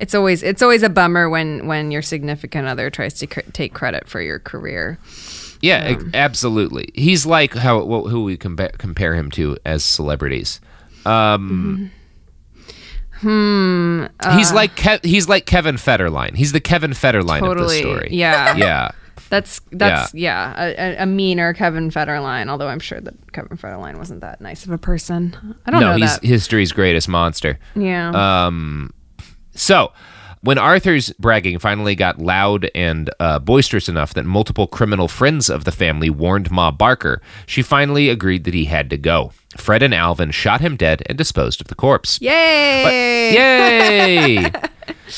[SPEAKER 6] It's always it's always a bummer when when your significant other tries to cr- take credit for your career.
[SPEAKER 5] Yeah, ex- absolutely. He's like how who we compa- compare him to as celebrities. Um,
[SPEAKER 6] Hmm.
[SPEAKER 5] he's
[SPEAKER 6] uh,
[SPEAKER 5] like Ke- he's like Kevin Federline. He's the Kevin Federline of the
[SPEAKER 6] Totally,
[SPEAKER 5] story.
[SPEAKER 6] yeah.
[SPEAKER 5] yeah.
[SPEAKER 6] That's that's yeah, a, a- a meaner Kevin Federline. Although I'm sure that Kevin Federline wasn't that nice of a person. I don't
[SPEAKER 5] no,
[SPEAKER 6] know
[SPEAKER 5] he's
[SPEAKER 6] that.
[SPEAKER 5] history's greatest monster.
[SPEAKER 6] Yeah.
[SPEAKER 5] Um, so when Arthur's bragging finally got loud and uh, boisterous enough that multiple criminal friends of the family warned Ma Barker, she finally agreed that he had to go. Fred and Alvin shot him dead and disposed of the corpse.
[SPEAKER 6] Yay!
[SPEAKER 5] Yay!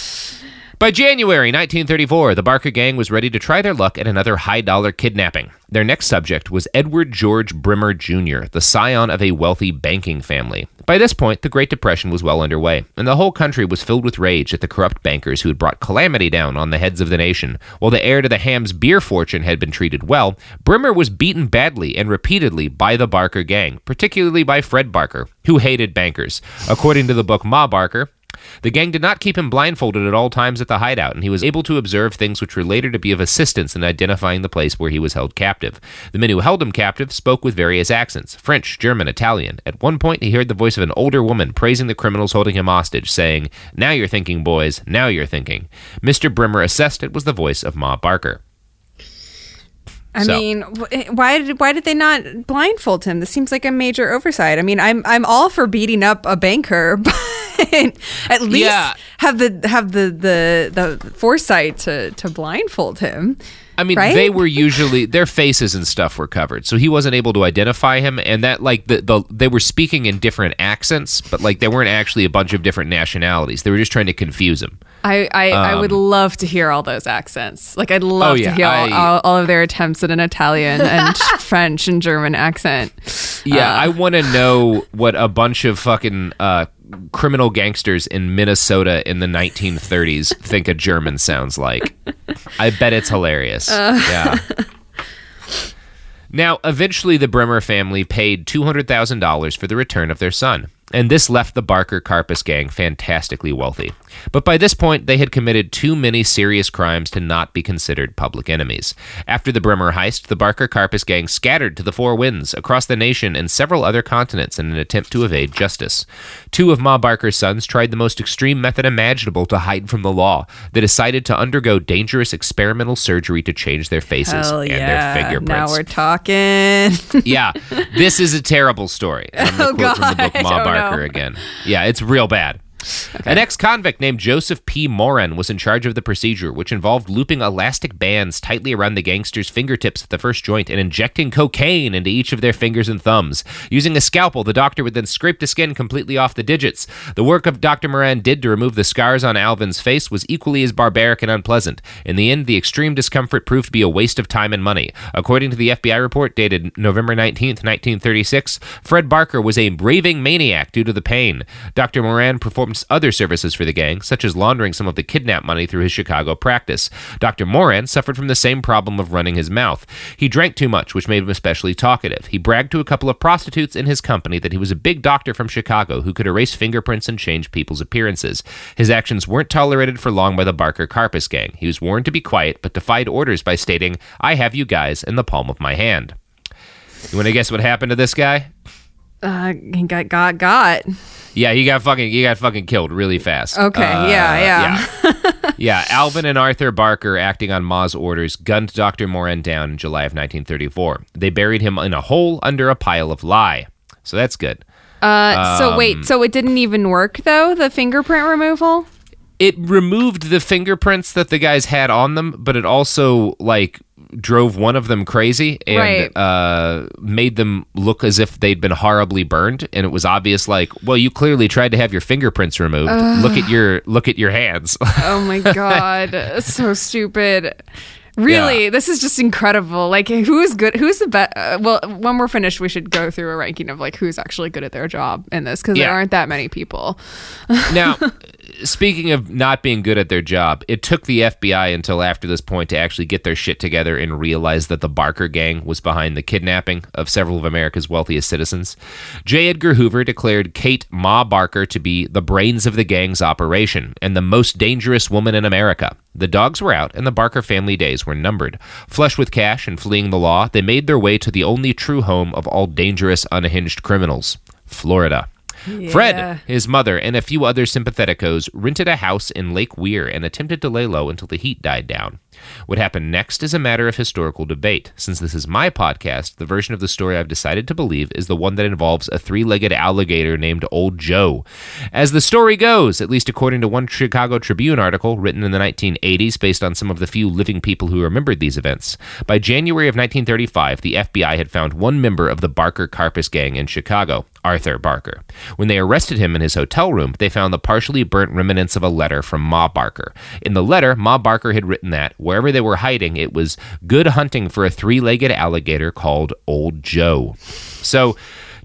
[SPEAKER 5] By January 1934, the Barker gang was ready to try their luck at another high dollar kidnapping. Their next subject was Edward George Bremer Jr., the scion of a wealthy banking family. By this point, the Great Depression was well underway, and the whole country was filled with rage at the corrupt bankers who had brought calamity down on the heads of the nation. While the heir to the Hamm's beer fortune had been treated well, Bremer was beaten badly and repeatedly by the Barker gang, particularly by Fred Barker, who hated bankers. According to the book Ma Barker, The gang did not keep him blindfolded at all times at the hideout, and he was able to observe things which were later to be of assistance in identifying the place where he was held captive. The men who held him captive spoke with various accents French, German, Italian. At one point, he heard the voice of an older woman praising the criminals holding him hostage, saying, Now you're thinking, boys, now you're thinking. Mr. Bremer assessed it was the voice of Ma Barker.
[SPEAKER 6] I
[SPEAKER 5] So-
[SPEAKER 6] mean, eh, why did why did they not blindfold him? This seems like a major oversight. I mean, I'm I'm all for beating up a banker, but at least
[SPEAKER 5] Yeah.
[SPEAKER 6] Have the have the the the foresight to to blindfold him.
[SPEAKER 5] I mean,
[SPEAKER 6] Right?
[SPEAKER 5] they were usually their faces and stuff were covered, so he wasn't able to identify him. And that, like, the, the they were speaking in different accents, but like they weren't actually a bunch of different nationalities. They were just trying to confuse him.
[SPEAKER 6] I, I, I would
[SPEAKER 5] Um,
[SPEAKER 6] love to hear all those accents. Like I'd love
[SPEAKER 5] Oh, yeah,
[SPEAKER 6] to hear all,
[SPEAKER 5] I-
[SPEAKER 6] all, all of their attempts at an Italian and French and German accent.
[SPEAKER 5] Yeah,
[SPEAKER 6] Uh,
[SPEAKER 5] I want to know what a bunch of fucking uh, criminal gangsters in Minnesota in the 1930s think a German sounds like. I bet it's hilarious.
[SPEAKER 6] Uh.
[SPEAKER 5] Yeah. Now, eventually, the Bremer family paid $200,000 for the return of their son, and this left the Barker Karpis gang fantastically wealthy. But by this point, they had committed too many serious crimes to not be considered public enemies. After the Bremer heist, the Barker Karpis gang scattered to the four winds, across the nation, and several other continents in an attempt to evade justice. Two of Ma Barker's sons tried the most extreme method imaginable to hide from the law. They decided to undergo dangerous experimental surgery to change their faces
[SPEAKER 6] Hell
[SPEAKER 5] and
[SPEAKER 6] yeah!
[SPEAKER 5] their fingerprints
[SPEAKER 6] Now we're talking.
[SPEAKER 5] yeah, this is a terrible story.
[SPEAKER 6] Oh,
[SPEAKER 5] to from the book
[SPEAKER 6] God.
[SPEAKER 5] Ma
[SPEAKER 6] Oh,
[SPEAKER 5] Barker
[SPEAKER 6] no.
[SPEAKER 5] Again. Yeah, it's real bad. An ex convict named Joseph P. Moran was in charge of the procedure, which involved looping elastic bands tightly around the gangsters' fingertips at the first joint and injecting cocaine into each of their fingers and thumbs. Using a scalpel, the doctor would then scrape the skin completely off the digits. The work of Dr. Moran did to remove the scars on Alvin's face was equally as barbaric and unpleasant. In the end, the extreme discomfort proved to be a waste of time and money. According to the FBI report dated November 19th, 1936, Fred Barker was a raving maniac due to the pain. Dr. Moran performed other services for the gang, such as laundering some of the kidnap money through his Chicago practice. Dr. Moran suffered from the same problem of running his mouth. He drank too much, which made him especially talkative. He bragged to a couple of prostitutes in his company that he was a big doctor from Chicago who could erase fingerprints and change people's appearances. His actions weren't tolerated for long by the Barker Karpis gang. He was warned to be quiet, but defied orders by stating, I have you guys in the palm of my hand. You want to guess what happened to this guy?
[SPEAKER 6] Uh, he got got got.
[SPEAKER 5] Yeah, he got fucking he got fucking killed really fast.
[SPEAKER 6] Okay,
[SPEAKER 5] Uh,
[SPEAKER 6] yeah, yeah.
[SPEAKER 5] yeah. yeah, Alvin and Arthur Barker, acting on Ma's orders, gunned Dr. Moran down in July of 1934. They buried him in a hole under a pile of lye. So that's good.
[SPEAKER 6] Uh, so
[SPEAKER 5] Um,
[SPEAKER 6] wait, so it didn't even work though. The fingerprint removal.
[SPEAKER 5] It removed the fingerprints that the guys had on them, but it also like drove one of them crazy and
[SPEAKER 6] Right.
[SPEAKER 5] uh, made them look as if they'd been horribly burned. And it was obvious, like, well, you clearly tried to have your fingerprints removed.
[SPEAKER 6] Ugh.
[SPEAKER 5] Look at your look at your hands.
[SPEAKER 6] Oh my god, so stupid. Really, this is just incredible. Like, who's good? Who's the best? Uh, well, when we're finished, we should go through a ranking of like who's actually good at their job in this because
[SPEAKER 5] Yeah.
[SPEAKER 6] there aren't that many people.
[SPEAKER 5] now, speaking of not being good at their job, it took the FBI until after this point to actually get their shit together and realize that the Barker gang was behind the kidnapping of several of America's wealthiest citizens. J. Edgar Hoover declared Kate Ma Barker to be the brains of the gang's operation and the most dangerous woman in America. The dogs were out, and the Barker family days were numbered. Flush with cash and fleeing the law, they made their way to the only true home of all dangerous, unhinged criminals Florida.
[SPEAKER 6] Yeah.
[SPEAKER 5] Fred, his mother, and a few other sympatheticos rented a house in Lake Weir and attempted to lay low until the heat died down. What happened next is a matter of historical debate. Since this is my podcast, the version of the story I've decided to believe is the one that involves a three legged alligator named Old Joe. As the story goes, at least according to one Chicago Tribune article written in the 1980s based on some of the few living people who remembered these events, by January of 1935, the FBI had found one member of the Barker Karpis gang in Chicago. Arthur Barker. When they arrested him in his hotel room, they found the partially burnt remnants of a letter from Ma Barker. In the letter, Ma Barker had written that wherever they were hiding, it was good hunting for a three legged alligator called Old Joe. So,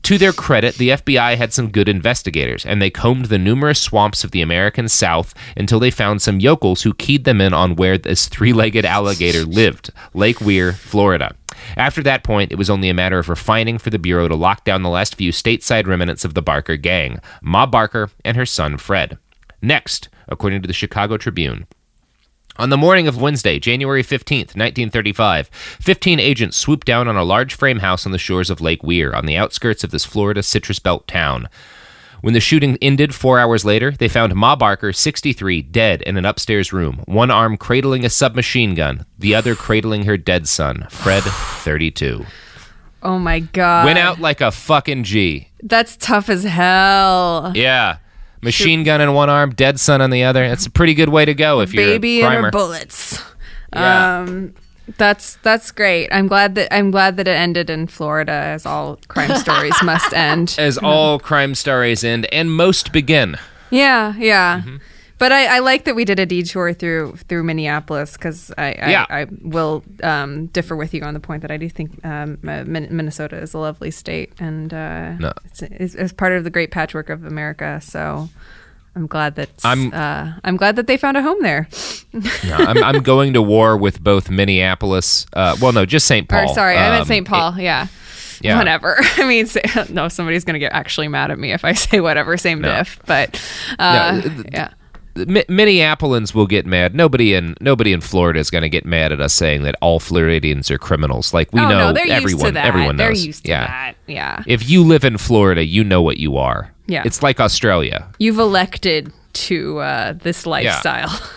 [SPEAKER 5] to their credit, the FBI had some good investigators, and they combed the numerous swamps of the American South until they found some yokels who keyed them in on where this three legged alligator lived Lake Weir, Florida. After that point, it was only a matter of refining for the Bureau to lock down the last few stateside remnants of the Barker gang Ma Barker and her son Fred. Next, according to the Chicago Tribune, on the morning of Wednesday, January 15th, 1935, 15 agents swooped down on a large frame house on the shores of Lake Weir on the outskirts of this Florida Citrus Belt town. When the shooting ended four hours later, they found Ma Barker, 63, dead in an upstairs room, one arm cradling a submachine gun, the other cradling her dead son, Fred, 32.
[SPEAKER 6] Oh my god.
[SPEAKER 5] Went out like a fucking G.
[SPEAKER 6] That's tough as hell.
[SPEAKER 5] Yeah. Machine gun in one arm, dead son on the other. That's a pretty good way to go if you're
[SPEAKER 6] Baby
[SPEAKER 5] a
[SPEAKER 6] and
[SPEAKER 5] primer.
[SPEAKER 6] her bullets.
[SPEAKER 5] Yeah.
[SPEAKER 6] Um that's that's great. I'm glad that I'm glad that it ended in Florida as all crime stories must end.
[SPEAKER 5] As all crime stories end and most begin.
[SPEAKER 6] Yeah, yeah.
[SPEAKER 5] Mm-hmm.
[SPEAKER 6] But I, I like that we did a detour through through Minneapolis because I, I,
[SPEAKER 5] Yeah.
[SPEAKER 6] I will um, differ with you on the point that I do think um, uh, Min- Minnesota is a lovely state and uh,
[SPEAKER 5] No.
[SPEAKER 6] it's, it's, it's part of the great patchwork of America. So I'm glad that
[SPEAKER 5] I'm-
[SPEAKER 6] uh, I'm glad that they found a home there.
[SPEAKER 5] No, I'm, I'm going to war with both Minneapolis. Uh, well, no, just St. Paul.
[SPEAKER 6] Or sorry, I meant
[SPEAKER 5] Um,
[SPEAKER 6] St. Paul. yeah.
[SPEAKER 5] yeah.
[SPEAKER 6] Whatever. I mean, say, no, somebody's gonna get actually mad at me if I say whatever. Same
[SPEAKER 5] No.
[SPEAKER 6] diff, but uh,
[SPEAKER 5] No, th-
[SPEAKER 6] yeah.
[SPEAKER 5] Mi- Minneapolis will get mad. Nobody in nobody in Florida is going to get mad at us saying that all Floridians are criminals. Like we
[SPEAKER 6] oh,
[SPEAKER 5] know
[SPEAKER 6] no, they're
[SPEAKER 5] everyone.
[SPEAKER 6] used to that.
[SPEAKER 5] Everyone
[SPEAKER 6] they're
[SPEAKER 5] knows.
[SPEAKER 6] used to
[SPEAKER 5] yeah.
[SPEAKER 6] that. Yeah.
[SPEAKER 5] If you live in Florida, you know what you are.
[SPEAKER 6] Yeah.
[SPEAKER 5] It's like Australia.
[SPEAKER 6] You've elected to uh, this lifestyle.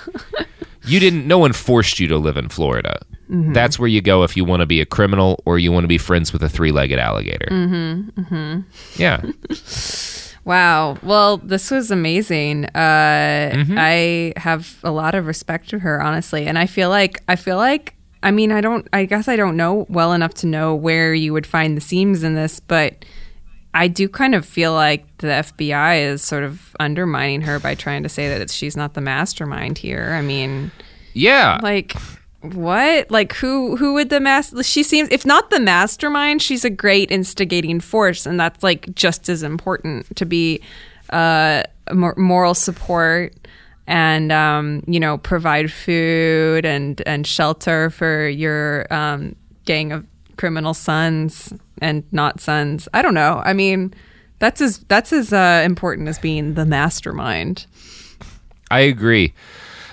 [SPEAKER 5] You didn't. No one forced you to live in Florida.
[SPEAKER 6] Mhm.
[SPEAKER 5] That's where you go if you want to be a criminal or you want to be friends with a three-legged alligator.
[SPEAKER 6] mm-hmm. Mm-hmm.
[SPEAKER 5] Yeah.
[SPEAKER 6] Wow. Well, this was amazing. Uh,
[SPEAKER 5] Mm-hmm.
[SPEAKER 6] I have a lot of respect for her, honestly, and I feel like I feel like I mean I don't I guess I don't know well enough to know where you would find the seams in this, but I do kind of feel like the FBI is sort of undermining her by trying to say that it's, she's not the mastermind here. I mean,
[SPEAKER 5] Yeah.
[SPEAKER 6] like what? Like who who would the master she seems if not the mastermind, she's a great instigating force and that's like just as important to be uh moral support and um you know provide food and and shelter for your um gang of criminal sons and not sons. I don't know. I mean, that's as that's as uh, important as being the mastermind.
[SPEAKER 5] I agree.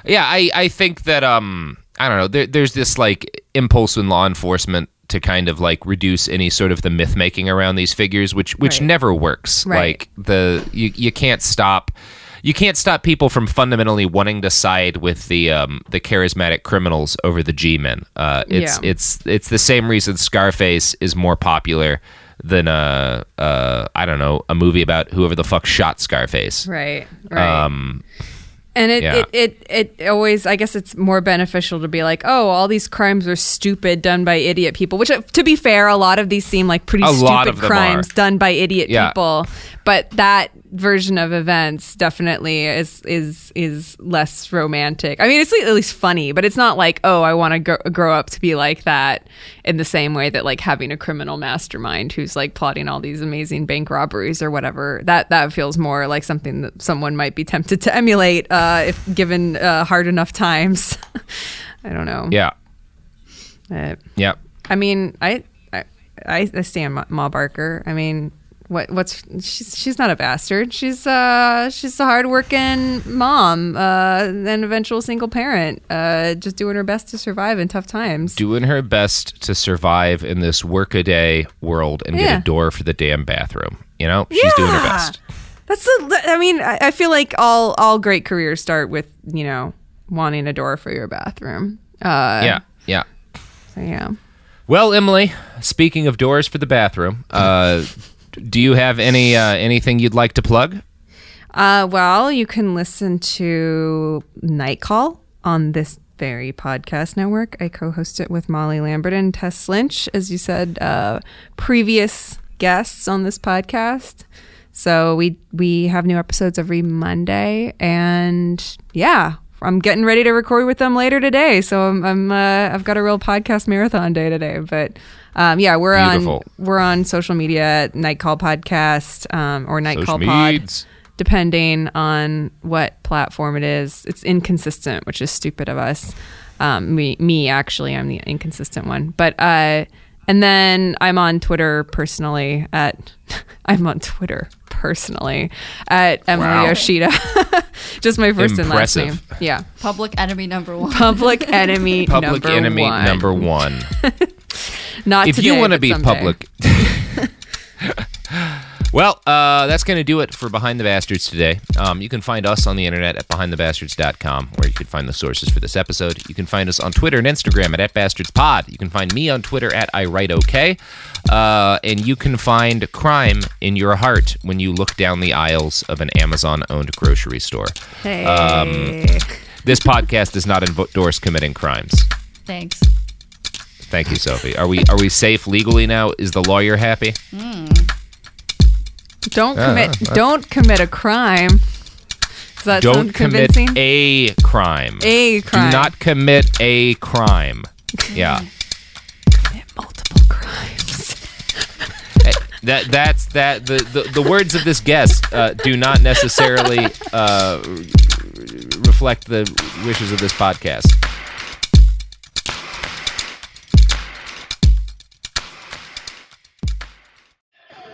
[SPEAKER 5] Yeah, I, I think that um I don't know. There, there's this like impulse in law enforcement to kind of like reduce any sort of the myth making around these figures, which which
[SPEAKER 6] Right.
[SPEAKER 5] never works.
[SPEAKER 6] Right.
[SPEAKER 5] Like the you you can't stop. You can't stop people from fundamentally wanting to side with the um, the charismatic criminals over the G-men. Uh, it's
[SPEAKER 6] Yeah.
[SPEAKER 5] it's it's the same reason Scarface is more popular than uh, uh, I don't know a movie about whoever the fuck shot Scarface.
[SPEAKER 6] Right. Right.
[SPEAKER 5] Um,
[SPEAKER 6] And it,
[SPEAKER 5] Yeah.
[SPEAKER 6] it, it, it always, I guess it's more beneficial to be like, oh, all these crimes are stupid done by idiot people, which, uh, to be fair, a lot of these seem like pretty
[SPEAKER 5] A
[SPEAKER 6] stupid crimes
[SPEAKER 5] are.
[SPEAKER 6] done by idiot
[SPEAKER 5] Yeah.
[SPEAKER 6] people. But that version of events definitely is, is, is less romantic. I mean, it's at least funny, but it's not like, oh, I want to grow, grow up to be like that in the same way that like having a criminal mastermind who's like plotting all these amazing bank robberies or whatever. That, that feels more like something that someone might be tempted to emulate uh, if given uh, hard enough times. I don't know.
[SPEAKER 5] yeah.
[SPEAKER 6] Uh,
[SPEAKER 5] Yeah.
[SPEAKER 6] I mean, I I, I stand Ma, Ma Barker. I mean, what what's she's she's not a bastard. She's uh she's a hardworking mom, uh, and eventual single parent, uh, just doing her best to survive in tough times.
[SPEAKER 5] doing her best to survive in this workaday world and
[SPEAKER 6] Yeah.
[SPEAKER 5] get a door for the damn bathroom. You know, she's doing her best.
[SPEAKER 6] That's the. I mean, I, I feel like all all great careers start with you know wanting a door for your bathroom. Uh,
[SPEAKER 5] yeah, yeah.
[SPEAKER 6] So yeah.
[SPEAKER 5] Well, Emily, speaking of doors for the bathroom, uh, do you have any uh, anything you'd like to plug?
[SPEAKER 6] Uh, well, you can listen to Night Call on this very podcast network. I co-host it with Molly Lambert and Tess Lynch, as you said, uh, previous guests on this podcast. So we we have new episodes every Monday, and yeah, I'm getting ready to record with them later today. So I'm, I'm uh, I've got a real podcast marathon day today, but. Um, yeah, we're
[SPEAKER 5] Beautiful.
[SPEAKER 6] on we're on social media at Night Call Podcast um, or Night
[SPEAKER 5] Social
[SPEAKER 6] Call Pod depending on what platform it is. It's inconsistent, which is stupid of us. Um, me, me actually, I'm the inconsistent one. But uh, and then I'm on Twitter personally at I'm on Twitter personally at Emily
[SPEAKER 5] Wow.
[SPEAKER 6] Yoshida. Just my first and last name. Yeah.
[SPEAKER 7] Public enemy number one.
[SPEAKER 6] Public enemy
[SPEAKER 5] Public
[SPEAKER 6] number
[SPEAKER 5] enemy
[SPEAKER 6] one.
[SPEAKER 5] number one.
[SPEAKER 6] Not
[SPEAKER 5] if
[SPEAKER 6] today,
[SPEAKER 5] you want to be
[SPEAKER 6] someday.
[SPEAKER 5] public. well, uh, that's going to do it for Behind the Bastards today. Um, you can find us on the internet at behindthebastards.com, where you can find the sources for this episode. You can find us on Twitter and Instagram at, at @bastardspod. You can find me on Twitter at I write okay, uh, and you can find crime in your heart when you look down the aisles of an Amazon-owned grocery store.
[SPEAKER 6] Hey.
[SPEAKER 5] Um, this podcast does not endorse committing crimes.
[SPEAKER 7] Thanks.
[SPEAKER 5] Thank you, Sophie. Are we are we safe legally now? Is the lawyer happy?
[SPEAKER 6] Don't
[SPEAKER 5] Ah,
[SPEAKER 6] commit.
[SPEAKER 5] ah.
[SPEAKER 6] don't commit a crime. Does that
[SPEAKER 5] Don't
[SPEAKER 6] sound
[SPEAKER 5] commit
[SPEAKER 6] convincing?
[SPEAKER 5] a crime.
[SPEAKER 6] A crime.
[SPEAKER 5] Do not commit a crime. Yeah. Eh, That that's that the, the, the words of this guest uh, do not necessarily uh, reflect the wishes of this podcast.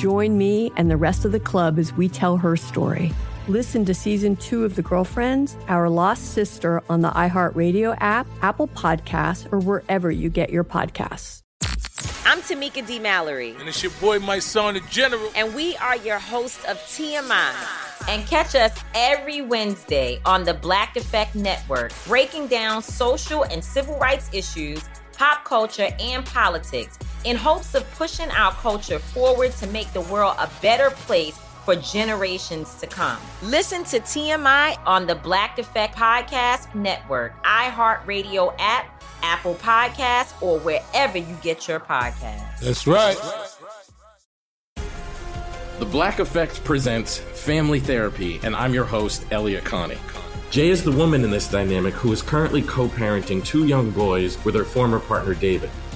[SPEAKER 1] Join me and the rest of the club as we tell her story. Listen to season two of The Girlfriends, Our Lost Sister on the iHeartRadio app, Apple Podcasts, or wherever you get your podcasts.
[SPEAKER 12] I'm Tamika D. Mallory.
[SPEAKER 13] And it's your boy, Mysonne, the General.
[SPEAKER 12] And we are your hosts of TMI. And catch us every Wednesday on the Black Effect Network, breaking down social and civil rights issues, pop culture, and politics in hopes of pushing our culture forward to make the world a better place for generations to come. Listen to TMI on the Black Effect Podcast Network, iHeartRadio app, Apple Podcasts, or wherever you get your podcasts.
[SPEAKER 13] That's right.
[SPEAKER 14] The Black Effect presents Family Therapy, and I'm your host, Elliot Connie. Jay is the woman in this dynamic who is currently co parenting two young boys with her former partner, David.